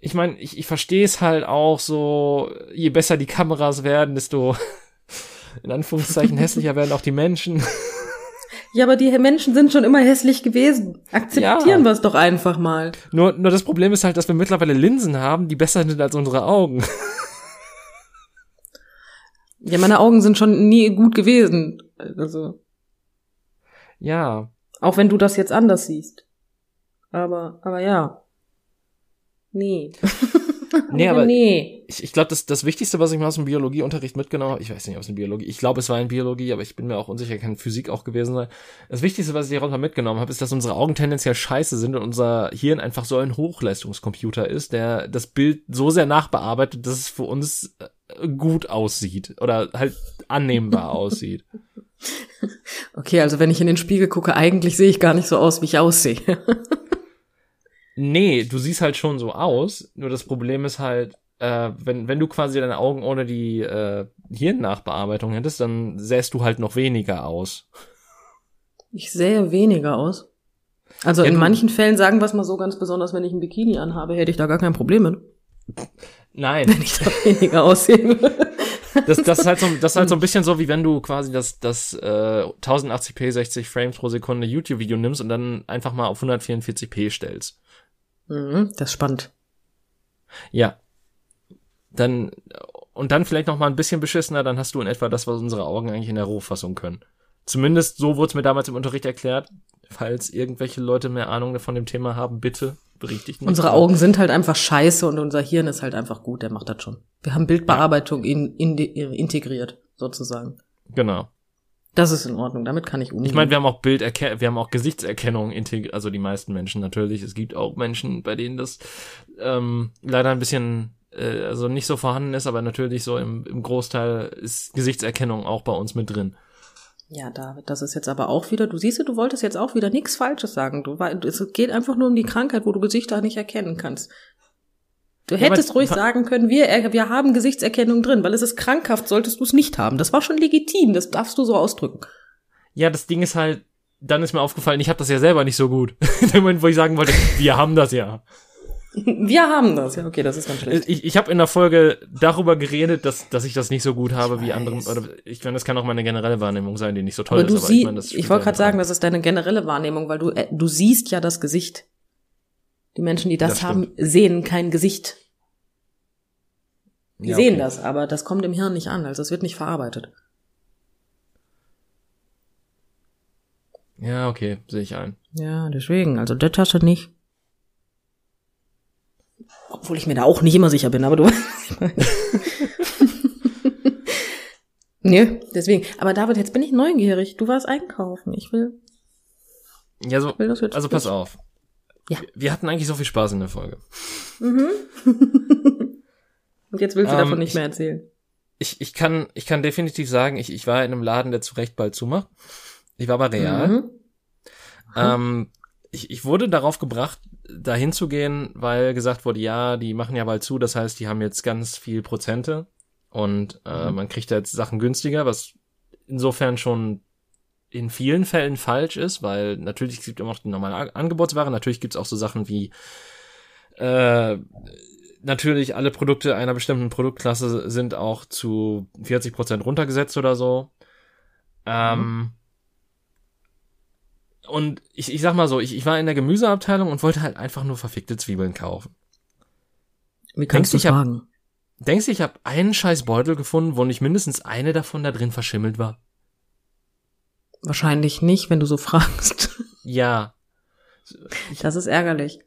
Ich meine, ich, ich verstehe es halt auch so, je besser die Kameras werden, desto in Anführungszeichen hässlicher werden auch die Menschen. Ja, aber die Menschen sind schon immer hässlich gewesen. Akzeptieren Ja. wir es doch einfach mal. Nur, nur das Problem ist halt, dass wir mittlerweile Linsen haben, die besser sind als unsere Augen. Ja, meine Augen sind schon nie gut gewesen. Also, Ja. auch wenn du das jetzt anders siehst. Aber, aber ja. Nee. Nee, aber nee. ich, ich glaube, das, das Wichtigste, was ich mal aus dem Biologieunterricht mitgenommen habe, ich weiß nicht, aus dem Biologie, ich glaube, es war in Biologie, aber ich bin mir auch unsicher, kann Physik auch gewesen sein. Das Wichtigste, was ich mal mitgenommen habe, ist, dass unsere Augen tendenziell scheiße sind und unser Hirn einfach so ein Hochleistungskomputer ist, der das Bild so sehr nachbearbeitet, dass es für uns äh, gut aussieht oder halt annehmbar aussieht. Okay, also wenn ich in den Spiegel gucke, eigentlich sehe ich gar nicht so aus, wie ich aussehe. Nee, du siehst halt schon so aus, nur das Problem ist halt, äh, wenn, wenn du quasi deine Augen ohne die äh, Hirnnachbearbeitung hättest, dann sähst du halt noch weniger aus. Ich sähe weniger aus. Also Ja, in manchen Fällen sagen wir es mal so ganz besonders, wenn ich ein Bikini anhabe, hätte ich da gar kein Problem mit, Nein, wenn ich da weniger aussehe. das, das ist halt so, das ist halt so ein bisschen so, wie wenn du quasi das, das äh, 1080p 60 Frames pro Sekunde YouTube-Video nimmst und dann einfach mal auf 144p stellst. Mhm, das ist spannend. Ja. Dann, und dann vielleicht noch mal ein bisschen beschissener, dann hast du in etwa das, was unsere Augen eigentlich in der Rohfassung können. Zumindest so wurde es mir damals im Unterricht erklärt. Falls irgendwelche Leute mehr Ahnung von dem Thema haben, bitte berichtigt mich. Unsere Augen sind halt einfach scheiße und unser Hirn ist halt einfach gut, der macht das schon. Wir haben Bildbearbeitung in, in, integriert, sozusagen. Genau. Das ist in Ordnung, damit kann ich umgehen. Ich meine, wir haben auch Bilderkennung, wir haben auch Gesichtserkennung integriert, also die meisten Menschen natürlich. Es gibt auch Menschen, bei denen das ähm, leider ein bisschen, äh, also nicht so vorhanden ist, aber natürlich so im, im Großteil ist Gesichtserkennung auch bei uns mit drin. Ja, David, das ist jetzt aber auch wieder, du siehst, du wolltest jetzt auch wieder nichts Falsches sagen. Du, es geht einfach nur um die Krankheit, wo du Gesichter nicht erkennen kannst. Du Ja, hättest ruhig sagen können, wir, wir haben Gesichtserkennung drin, weil es ist krankhaft, solltest du es nicht haben. Das war schon legitim, das darfst du so ausdrücken. Ja, das Ding ist halt, dann ist mir aufgefallen, ich habe das ja selber nicht so gut. In dem Moment, wo ich sagen wollte, wir haben das ja. Wir haben das. Ja, okay, das ist ganz schlecht. Ich, ich habe in der Folge darüber geredet, dass, dass ich das nicht so gut habe wie weiß. andere. Oder ich meine, das kann auch meine generelle Wahrnehmung sein, die nicht so toll Aber du ist. Aber siehst, ich, meine, das ich, wollte ja gerade sagen, das ist deine generelle Wahrnehmung, weil du, äh, du siehst ja das Gesicht. Die Menschen, die das, Das haben, sehen kein Gesicht. Die Ja, sehen okay. das, aber das kommt im Hirn nicht an, also es wird nicht verarbeitet. Ja, okay, sehe ich ein. Ja, deswegen, also hast du nicht. Obwohl ich mir da auch nicht immer sicher bin, aber du weißt. Nö, deswegen. Aber David, jetzt bin ich neugierig. Du warst einkaufen. Ich will, Ja, so, will das jetzt. also pass auf. Ja. Wir hatten eigentlich so viel Spaß in der Folge. Mhm. Und jetzt willst du Ähm, davon nicht ich- mehr erzählen. Ich, ich kann, ich kann definitiv sagen, ich, ich war in einem Laden, der zu Recht bald zumacht. Ich war bei Real. Mhm. Ähm, ich, ich wurde darauf gebracht, dahin zu gehen, weil gesagt wurde, ja, die machen ja bald zu, das heißt, die haben jetzt ganz viel Prozente und äh, Mhm. man kriegt da jetzt Sachen günstiger, was insofern schon in vielen Fällen falsch ist, weil natürlich es gibt immer noch die normale Angebotsware, natürlich gibt's auch so Sachen wie äh, natürlich alle Produkte einer bestimmten Produktklasse sind auch zu 40 Prozent runtergesetzt oder so. Ähm, und ich, ich sag mal so, ich, ich war in der Gemüseabteilung und wollte halt einfach nur verfickte Zwiebeln kaufen. Wie kannst du fragen? denkst du, ich habe einen scheiß Beutel gefunden, wo nicht mindestens eine davon da drin verschimmelt war? Wahrscheinlich nicht, wenn du so fragst. Ja. Das ist ärgerlich.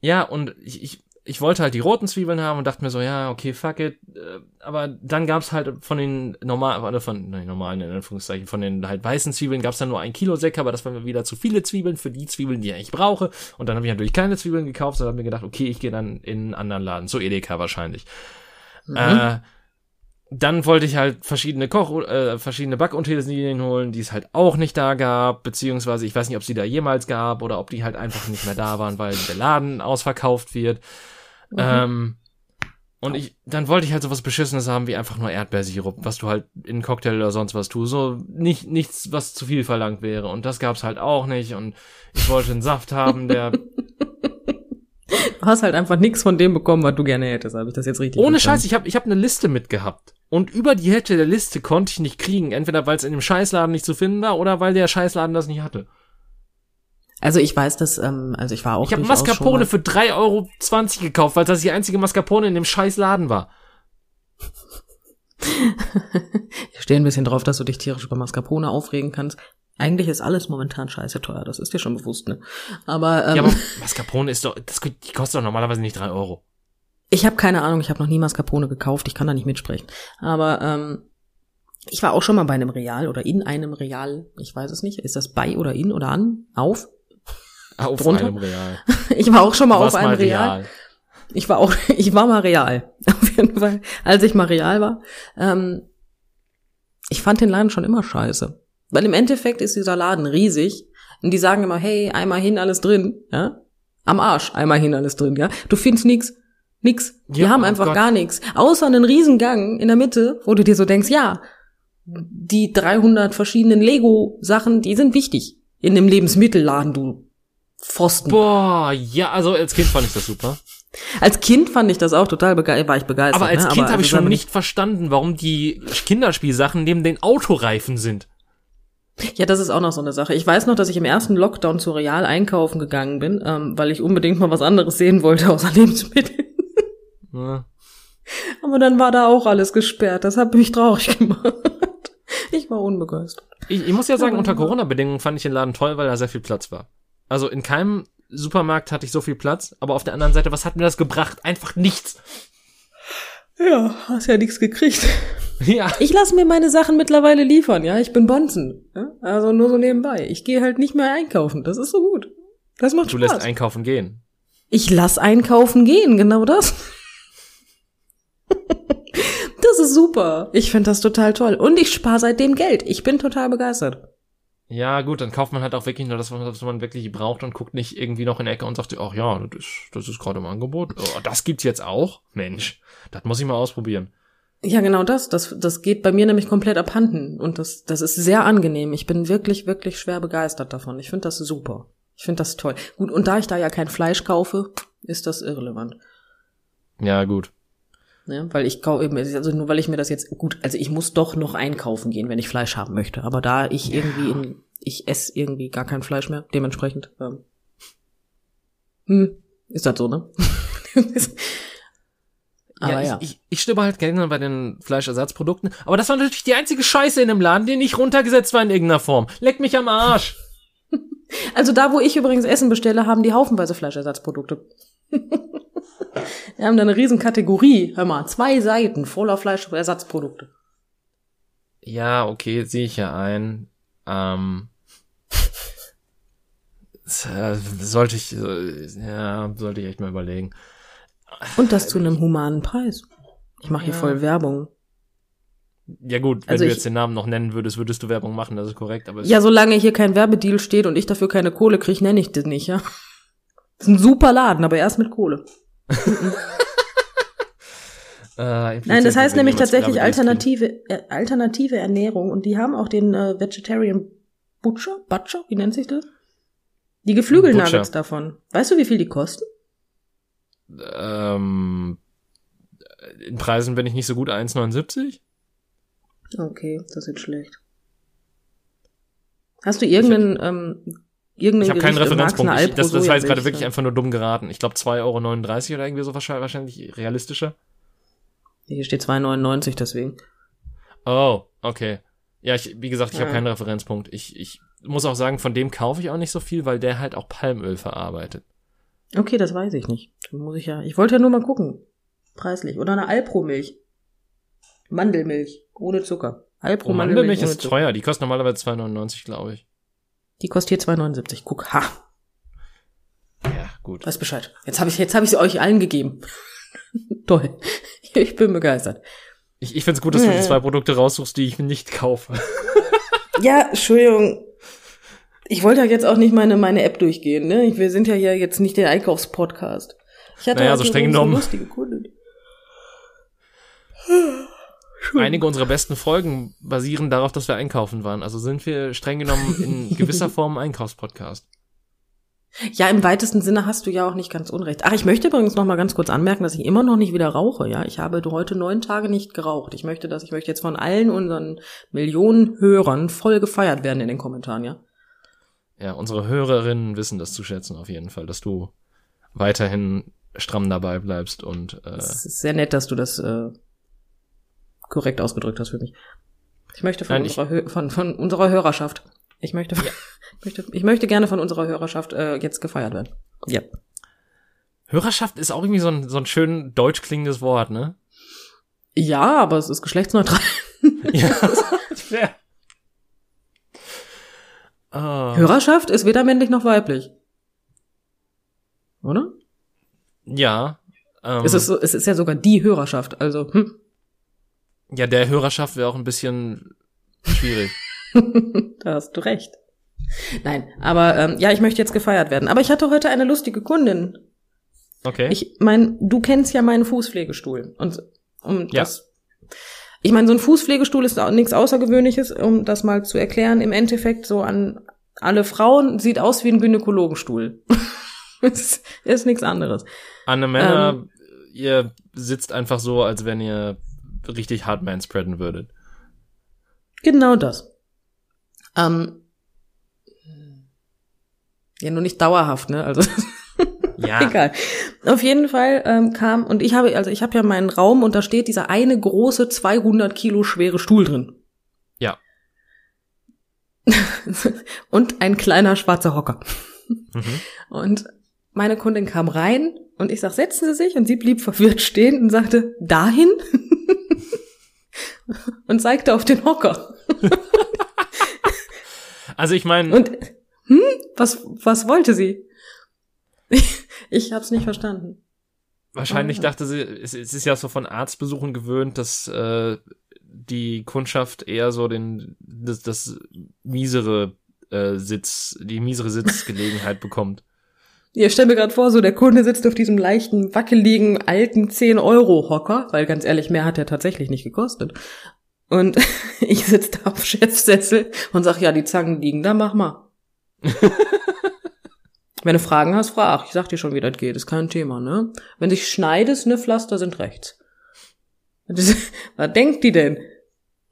Ja, und ich, ich, ich wollte halt die roten Zwiebeln haben und dachte mir so, ja, okay, fuck it. Äh, Aber dann gab's halt von den normalen, oder von nein, normalen, in Anführungszeichen, von den halt weißen Zwiebeln gab's dann nur ein Kilo Säcke, aber das waren mir wieder zu viele Zwiebeln für die Zwiebeln, die ich brauche. Und dann habe ich natürlich keine Zwiebeln gekauft, sondern habe mir gedacht, okay, ich gehe dann in einen anderen Laden, so Edeka wahrscheinlich. Mhm. Äh, dann wollte ich halt verschiedene Koch, äh, verschiedene Backutensilien holen, die es halt auch nicht da gab, beziehungsweise ich weiß nicht, ob sie da jemals gab oder ob die halt einfach nicht mehr da waren, weil der Laden ausverkauft wird. Mhm. Ähm, und ich, dann wollte ich halt sowas Beschissenes haben wie einfach nur Erdbeersirup, was du halt in Cocktail oder sonst was tust. So nicht, nichts, was zu viel verlangt wäre. Und das gab's halt auch nicht. Und ich wollte einen Saft haben, der hast halt einfach nichts von dem bekommen, was du gerne hättest. Habe ich das jetzt richtig Ohne? Scheiß, ich habe ich hab eine Liste mitgehabt. Und über die Hälfte der Liste konnte ich nicht kriegen. Entweder weil es in dem Scheißladen nicht zu finden war oder weil der Scheißladen das nicht hatte. Also ich weiß, dass, ähm, also ich war auch Ich habe Mascarpone mal- für 3,20 Euro gekauft, weil das die einzige Mascarpone in dem Scheißladen war. Ich stehe ein bisschen drauf, dass du dich tierisch über Mascarpone aufregen kannst. Eigentlich ist alles momentan scheiße teuer, das ist dir schon bewusst, ne? Aber, ähm, Ja, aber Mascarpone ist doch, das, die kostet doch normalerweise nicht 3 Euro. ich habe keine Ahnung, ich habe noch nie Mascarpone gekauft, ich kann da nicht mitsprechen. Aber ähm, ich war auch schon mal bei einem Real oder in einem Real, ich weiß es nicht, ist das bei oder in oder an? Auf? Auf Drunter? einem Real. Ich war auch schon mal auf einem mal Real. Ich war auch, ich war mal real. Auf jeden Fall, als ich mal real war. Ähm, ich fand den Laden schon immer scheiße. Weil im Endeffekt ist dieser Laden riesig. Und die sagen immer, hey, einmal hin, alles drin, ja? Am Arsch, einmal hin, alles drin, ja? Du findest nix. Nix. Die Ja, haben oh einfach Gott. gar nichts. Außer einen Riesengang in der Mitte, wo du dir so denkst, ja, die 300 verschiedenen Lego-Sachen, die sind wichtig. In dem Lebensmittelladen, du Pfosten. Boah, ja, also als Kind fand ich das super. Als Kind fand ich das auch total begeistert, war ich begeistert. Aber als ne? Kind habe also ich schon damit- nicht verstanden, warum die Kinderspielsachen neben den Autoreifen sind. Ja, das ist auch noch so eine Sache. Ich weiß noch, dass ich im ersten Lockdown zu Real einkaufen gegangen bin, ähm, weil ich unbedingt mal was anderes sehen wollte außer Lebensmittel. Ja. Aber dann war da auch alles gesperrt. Das hat mich traurig gemacht. Ich war unbegeistert. Ich, ich muss ja sagen, unter Corona-Bedingungen fand ich den Laden toll, weil da sehr viel Platz war. Also in keinem Supermarkt hatte ich so viel Platz, aber auf der anderen Seite, was hat mir das gebracht? Einfach nichts. Ja, hast ja nichts gekriegt. Ja. Ich lasse mir meine Sachen mittlerweile liefern, ja. Ich bin Bonzen. Ja? Also nur so nebenbei. Ich gehe halt nicht mehr einkaufen. Das ist so gut. Das macht Du Spaß. lässt einkaufen gehen. Ich lass einkaufen gehen, genau das. Das ist super. Ich finde das total toll. Und ich spare seitdem Geld. Ich bin total begeistert. Ja, gut, dann kauft man halt auch wirklich nur das, was man wirklich braucht und guckt nicht irgendwie noch in der Ecke und sagt, ach ja, das ist, das ist gerade im Angebot. Oh, das gibt's jetzt auch? Mensch, das muss ich mal ausprobieren. Ja, genau das. Das, das geht bei mir nämlich komplett abhanden. Und das, das ist sehr angenehm. Ich bin wirklich, wirklich schwer begeistert davon. Ich finde das super. Ich finde das toll. Gut, und da ich da ja kein Fleisch kaufe, ist das irrelevant. Ja, gut. Ne? Weil ich kaufe eben, also nur weil ich mir das jetzt, gut, also ich muss doch noch einkaufen gehen, wenn ich Fleisch haben möchte. Aber da ich irgendwie in, ich esse irgendwie gar kein Fleisch mehr, dementsprechend, ähm, hm, ist das so, ne? Aber ja, ja. Ich, ich, ich stöber halt gerne bei den Fleischersatzprodukten. Aber das war natürlich die einzige Scheiße in dem Laden, die nicht runtergesetzt war in irgendeiner Form. Leck mich am Arsch. Also da, wo ich übrigens Essen bestelle, haben die haufenweise Fleischersatzprodukte. Wir haben da eine riesen Kategorie, hör mal, zwei Seiten voller Fleischersatzprodukte. Ja, okay, sehe ich ja ein. Ähm, äh, sollte ich, äh, ja, sollte ich echt mal überlegen. Und das zu einem humanen Preis. Ich mache hier Ja. voll Werbung. Ja gut, wenn Also du ich- jetzt den Namen noch nennen würdest, würdest du Werbung machen, das ist korrekt. Aber Ja, solange hier kein Werbedeal steht und ich dafür keine Kohle kriege, nenne ich das nicht, ja. Das ist ein super Laden, aber erst mit Kohle. äh, Nein, das heißt nämlich tatsächlich alternative, äh, alternative Ernährung und die haben auch den äh, Vegetarian Butcher, Butcher, wie nennt sich das? Die Geflügelnuggets davon. Weißt du, wie viel die kosten? Ähm, in Preisen bin ich nicht so gut, 1,79? Okay, das ist schlecht. Hast du irgendeinen, ähm, irgendeinen Ich habe keinen Referenzpunkt. Ich, das, das war jetzt gerade wirklich einfach nur dumm geraten. Ich glaube 2,39 Euro oder irgendwie so wahrscheinlich, realistischer. Hier steht 2,99 deswegen. Oh, okay. Ja, ich, wie gesagt, ich habe Ja. keinen Referenzpunkt. Ich, ich muss auch sagen, von dem kaufe ich auch nicht so viel, weil der halt auch Palmöl verarbeitet. Okay, das weiß ich nicht. Dann muss ich ja. Ich wollte ja nur mal gucken. Preislich. Oder eine Alpro-Milch. Mandelmilch. Ohne Zucker. Alpro Oh, Mandelmilch ist Zucker. teuer. Die kostet normalerweise 2,99, glaube ich. Die kostet hier 2,79. Guck, ha. Ja, gut. Weiß Bescheid. Jetzt habe ich, jetzt habe ich sie euch allen gegeben. Toll. Ich bin begeistert. Ich, ich finde es gut, dass du die Ja. zwei Produkte raussuchst, die ich nicht kaufe. Ja, Entschuldigung. Ich wollte ja jetzt auch nicht meine, meine App durchgehen, ne? Wir sind ja hier jetzt nicht der Einkaufspodcast. Ich hatte Naja, heute so streng genommen. lustige Kundin. Einige unserer besten Folgen basieren darauf, dass wir einkaufen waren. Also sind wir streng genommen in gewisser Form ein Einkaufspodcast. Ja, im weitesten Sinne hast du ja auch nicht ganz unrecht. Ach, ich möchte übrigens noch mal ganz kurz anmerken, dass ich immer noch nicht wieder rauche. Ja, ich habe heute neun Tage nicht geraucht. Ich möchte das, ich möchte jetzt von allen unseren Millionen Hörern voll gefeiert werden in den Kommentaren, ja. Ja, unsere Hörerinnen wissen das zu schätzen auf jeden Fall, dass du weiterhin stramm dabei bleibst und äh, Es ist sehr nett, dass du das äh, korrekt ausgedrückt hast für mich. Ich möchte von, Nein, ich- unserer, Hö von, von unserer Hörerschaft. Ich möchte, möchte, ich möchte gerne von unserer Hörerschaft äh, jetzt gefeiert werden. Ja. Hörerschaft ist auch irgendwie so ein, so ein schön deutsch klingendes Wort, ne? Ja, aber es ist geschlechtsneutral. Ja. Ah, Hörerschaft ist weder männlich noch weiblich. Oder? ja. Ähm, Es, ist so, es ist ja sogar die Hörerschaft, also hm. ja, der Hörerschaft wäre auch ein bisschen schwierig. da hast du recht. Nein, aber ähm, ja, ich möchte jetzt gefeiert werden. Aber ich hatte heute eine lustige Kundin. Okay. Ich mein, du kennst ja meinen Fußpflegestuhl und um Ja. das ich meine, so ein Fußpflegestuhl ist auch nichts Außergewöhnliches, um das mal zu erklären. Im Endeffekt so an alle Frauen sieht aus wie ein Gynäkologenstuhl. ist, ist nichts anderes. Anne Männer, Ähm. ihr sitzt einfach so, als wenn ihr richtig hart manspreaden würdet. Genau das. Ähm, ja, nur nicht dauerhaft, ne? Also Ja. egal. Auf jeden Fall ähm, kam und ich habe also ich habe ja meinen Raum und da steht dieser eine große 200 Kilo schwere Stuhl drin. und ein kleiner schwarzer Hocker. Mhm. Und meine Kundin kam rein und ich sag, setzen Sie sich und sie blieb verwirrt stehen und sagte, dahin? und zeigte auf den Hocker. Also ich meine, Und hm, was was wollte sie? Ich, ich hab's nicht verstanden. wahrscheinlich Ah. dachte sie, es, es ist ja so von Arztbesuchen gewöhnt, dass äh, die Kundschaft eher so den das, das miesere äh, Sitz, die miesere Sitzgelegenheit bekommt. Ja, stell mir gerade vor, so der Kunde sitzt auf diesem leichten, wackeligen, alten 10-Euro-Hocker, weil ganz ehrlich, mehr hat der tatsächlich nicht gekostet. Und ich sitze da auf Chefsessel und sag, ja, die Zangen liegen da, mach mal. Wenn du Fragen hast, frag. Ich sag dir schon, wie das geht. Ist kein Thema, ne? Wenn sich schneidest, ne, Pflaster sind rechts. Das- Was denkt die denn?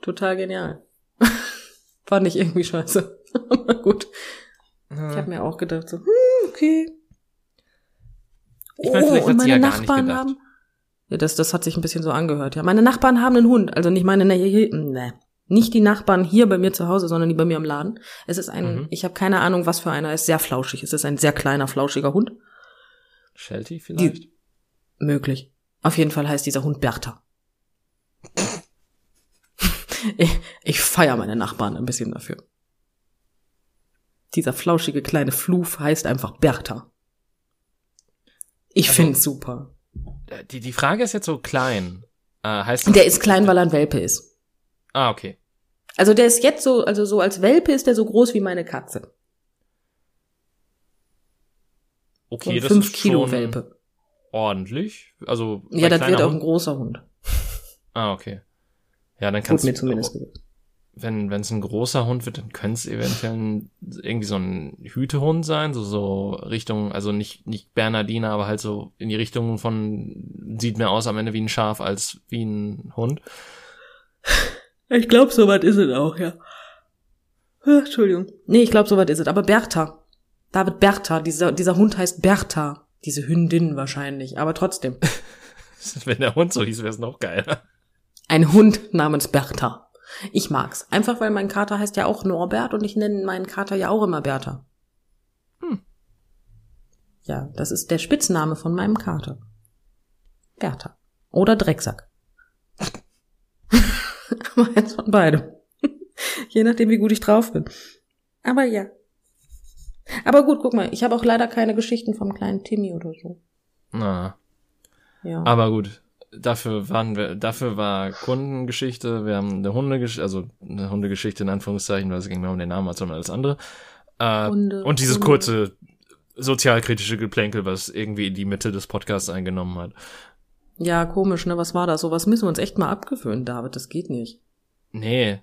Total genial. Fand ich irgendwie scheiße. Aber gut. Ich habe mir auch gedacht, so, hm, okay. Ich vielleicht hat und ja meine nicht Nachbarn haben. Ja, das, das hat sich ein bisschen so angehört. Ja, meine Nachbarn haben einen Hund. Also nicht meine, ne, hier- ne, nicht die Nachbarn hier bei mir zu Hause, sondern die bei mir im Laden. Es ist ein, Mhm. ich habe keine Ahnung, was für einer. Er ist sehr flauschig. Es ist ein sehr kleiner, flauschiger Hund. Shelty vielleicht? Möglich. Auf jeden Fall heißt dieser Hund Bertha. Ich ich feiere meine Nachbarn ein bisschen dafür. Dieser flauschige kleine Fluf heißt einfach Bertha. Ich Also- find's super. Äh, Die, die Frage ist jetzt so klein. Äh, heißt das, Der ist klein, weil er ein Welpe ist. Ah, okay. Also der ist jetzt so, also so als Welpe ist der so groß wie meine Katze. So Okay, ein das 5 ist Kilo schon Welpe. ordentlich. Also Ja, das wird auch ein großer Hund. Ah, okay. Ja, dann kannst mir zumindest gesagt. wenn wenn es ein großer Hund wird, dann könnte es eventuell irgendwie so ein Hütehund sein, so so Richtung, also nicht nicht Bernardiner, aber halt so in die Richtung von sieht mehr aus am Ende wie ein Schaf als wie ein Hund. Ich glaube, soweit ist es auch, ja. Ah, Entschuldigung. Nee, ich glaube, soweit ist es. Aber Bertha. David Bertha. Dieser, dieser Hund heißt Bertha. Diese Hündin wahrscheinlich. Aber trotzdem. Wenn der Hund so hieß, wäre es noch geiler. Ein Hund namens Bertha. Ich mag's. Einfach weil mein Kater heißt ja auch Norbert und ich nenne meinen Kater ja auch immer Bertha. Hm. Ja, das ist der Spitzname von meinem Kater. Bertha. Oder Drecksack. Aber eins von beidem. Je nachdem, wie gut ich drauf bin. Aber ja. Aber gut, guck mal, ich habe auch leider keine Geschichten vom kleinen Timmy oder so. Na. Ja. Aber gut. Dafür waren wir, dafür war Kundengeschichte, wir haben eine Hundegeschichte, also eine Hundegeschichte in Anführungszeichen, weil es ging mehr um den Namen als um alles andere. Äh, Hunde, und dieses Hunde. kurze sozialkritische Geplänkel, was irgendwie die Mitte des Podcasts eingenommen hat. ja, komisch, ne? Was war das? So was müssen wir uns echt mal abgewöhnen, David. Das geht nicht. Nee.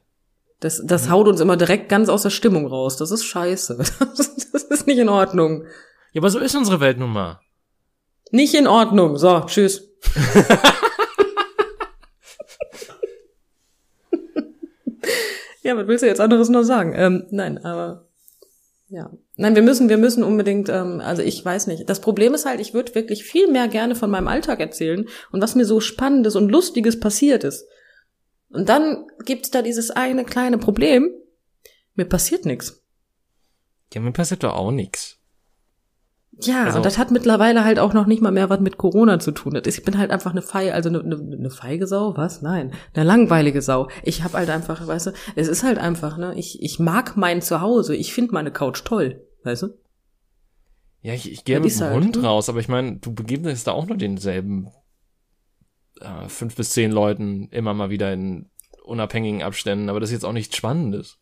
Das, das haut uns immer direkt ganz aus der Stimmung raus. Das ist scheiße. Das, das ist nicht in Ordnung. Ja, aber so ist unsere Welt nun mal. Nicht in Ordnung. So, tschüss. ja, was willst du jetzt anderes noch sagen? Ähm, nein, aber ja. Nein, wir müssen, wir müssen unbedingt, ähm, also ich weiß nicht. Das Problem ist halt, ich würde wirklich viel mehr gerne von meinem Alltag erzählen und was mir so Spannendes und Lustiges passiert ist. Und dann gibt's da dieses eine kleine Problem. Mir passiert nichts. Ja, mir passiert doch auch nix. Ja, Also- und das hat mittlerweile halt auch noch nicht mal mehr was mit Corona zu tun. Das ist, ich bin halt einfach eine Fei, also eine, eine, eine feige Sau, was? Nein, eine langweilige Sau. Ich hab halt einfach, weißt du, es ist halt einfach, ne, ich, ich mag mein Zuhause, ich finde meine Couch toll, weißt du? Ja, ich, ich gehe Ja, mit dem halt, Hund ne? raus, aber ich meine, du begegnest da auch nur denselben äh, fünf bis zehn Leuten immer mal wieder in unabhängigen Abständen, aber das ist jetzt auch nichts Spannendes.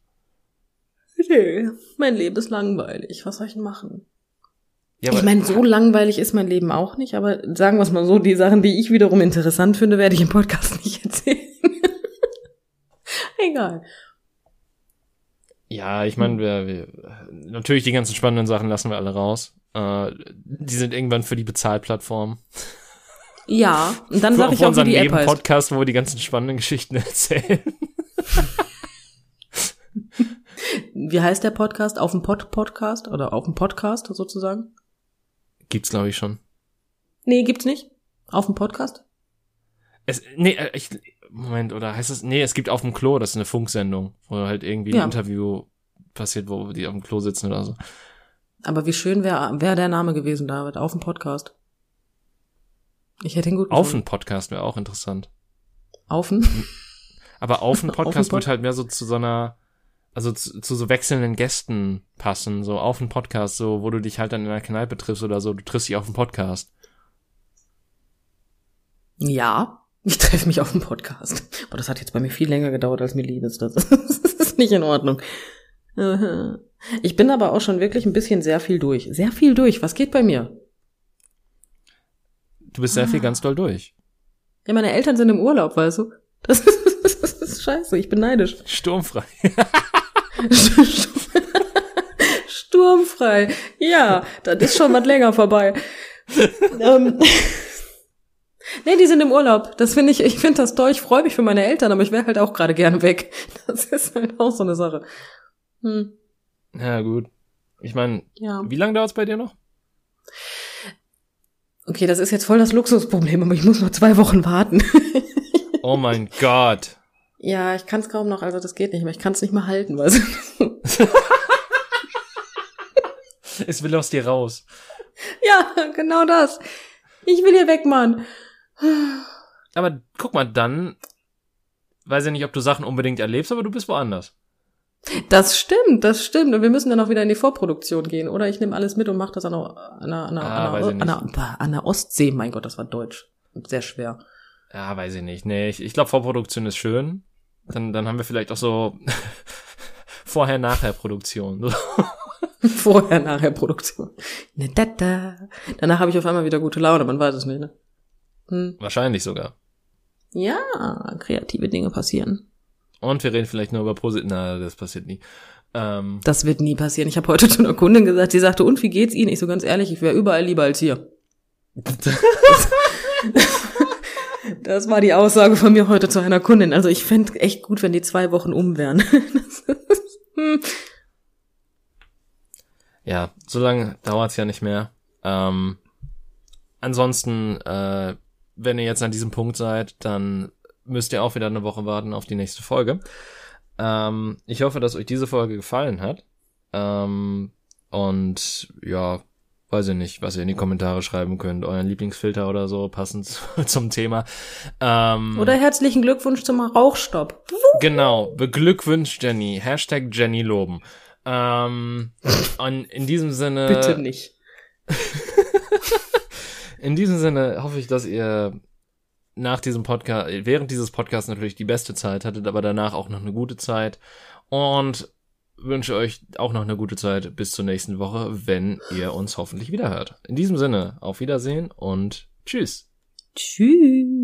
Nee, mein Leben ist langweilig, was soll ich denn machen? Ja, ich meine, so langweilig ist mein Leben auch nicht, aber sagen wir es mal so, die Sachen, die ich wiederum interessant finde, werde ich im Podcast nicht erzählen. Egal. Ja, ich meine, wir, wir natürlich die ganzen spannenden Sachen lassen wir alle raus. Äh, die sind irgendwann für die Bezahlplattform. Ja, und dann sage ich auch, wie unseren die App heißt. Nebenpodcast, wo wir die ganzen spannenden Geschichten erzählen. Wie heißt der Podcast? Auf dem Pod Podcast oder auf dem Podcast sozusagen? Gibt's, glaube ich, schon. Nee, gibt's nicht. Auf dem Podcast? Es, nee, äh, ich, Moment, oder heißt es, nee, es gibt auf dem Klo, das ist eine Funksendung, wo halt irgendwie ein Ja. Interview passiert, wo die auf dem Klo sitzen oder so. Aber wie schön wäre wär der Name gewesen, David, auf dem Podcast. Ich hätte ihn gut Auf ein Podcast wäre auch interessant. Aufen. Aber auf ein Auf ein Podcast Pod- wird halt mehr so zu so einer, also zu, zu so wechselnden Gästen passen, so auf ein Podcast, so, wo du dich halt dann in einer Kneipe triffst oder so, du triffst dich auf einen Podcast. Ja, ich treffe mich auf dem Podcast. Aber das hat jetzt bei mir viel länger gedauert, als mir lieb ist. Das ist nicht in Ordnung. Ich bin aber auch schon wirklich ein bisschen sehr viel durch. Sehr viel durch. Was geht bei mir? Du bist sehr Ah. viel ganz doll durch. Ja, meine Eltern sind im Urlaub, weißt du? Das ist, das ist scheiße. Ich bin neidisch. Sturmfrei. Sturmfrei. Ja, das ist schon was länger vorbei. ähm, nee, die sind im Urlaub. Das finde ich, ich finde das toll. Ich freue mich für meine Eltern, aber ich wäre halt auch gerade gerne weg. Das ist halt auch so eine Sache. Hm, Ja, gut. Ich meine, ja. wie lange dauert's bei dir noch? Okay, das ist jetzt voll das Luxusproblem, aber ich muss noch zwei Wochen warten. Oh mein Gott. Ja, ich kann es kaum noch, also das geht nicht mehr. Ich kann es nicht mehr halten, weißt du? Es will aus dir raus. ja, genau das. Ich will hier weg, Mann. Aber guck mal, dann weiß ich nicht, ob du Sachen unbedingt erlebst, aber du bist woanders. Das stimmt, das stimmt. Und wir müssen dann auch wieder in die Vorproduktion gehen. Oder ich nehme alles mit und mache das an der, an der, an der, Ah, an der, an der, an der Ostsee. Mein Gott, das war Deutsch. Sehr schwer. Ja, weiß ich nicht. Nee, ich, ich glaube, Vorproduktion ist schön. Dann, dann haben wir vielleicht auch so Vorher-Nachher-Produktion. Vorher, nachher Produktion. Da, da. Danach habe ich auf einmal wieder gute Laune, man weiß es nicht, ne? Hm. Wahrscheinlich sogar. Ja, kreative Dinge passieren. Und wir reden vielleicht nur über Posit. Na, das passiert nie. Ähm, Das wird nie passieren. Ich habe heute zu einer Kundin gesagt, sie sagte, und wie geht's Ihnen? Ich so ganz ehrlich, ich wäre überall lieber als hier. Das war die Aussage von mir heute zu einer Kundin. Also ich fände echt gut, wenn die zwei Wochen um wären. Hm. ja, so lange dauert's ja nicht mehr. Ähm, ansonsten, äh, wenn ihr jetzt an diesem Punkt seid, dann müsst ihr auch wieder eine Woche warten auf die nächste Folge. Ähm, ich hoffe, dass euch diese Folge gefallen hat. Ähm, und ja, weiß ich nicht, was ihr in die Kommentare schreiben könnt, euren Lieblingsfilter oder so, passend zum Thema. Ähm, oder herzlichen Glückwunsch zum Rauchstopp. Genau, beglückwünscht Jenny. Hashtag Jenny loben. Ähm, und in diesem Sinne. Bitte nicht. in diesem Sinne hoffe ich, dass ihr nach diesem Podcast, während dieses Podcasts natürlich die beste Zeit hattet, aber danach auch noch eine gute Zeit. Und wünsche euch auch noch eine gute Zeit bis zur nächsten Woche, wenn ihr uns hoffentlich wieder hört. In diesem Sinne, auf Wiedersehen und tschüss. Tschüss.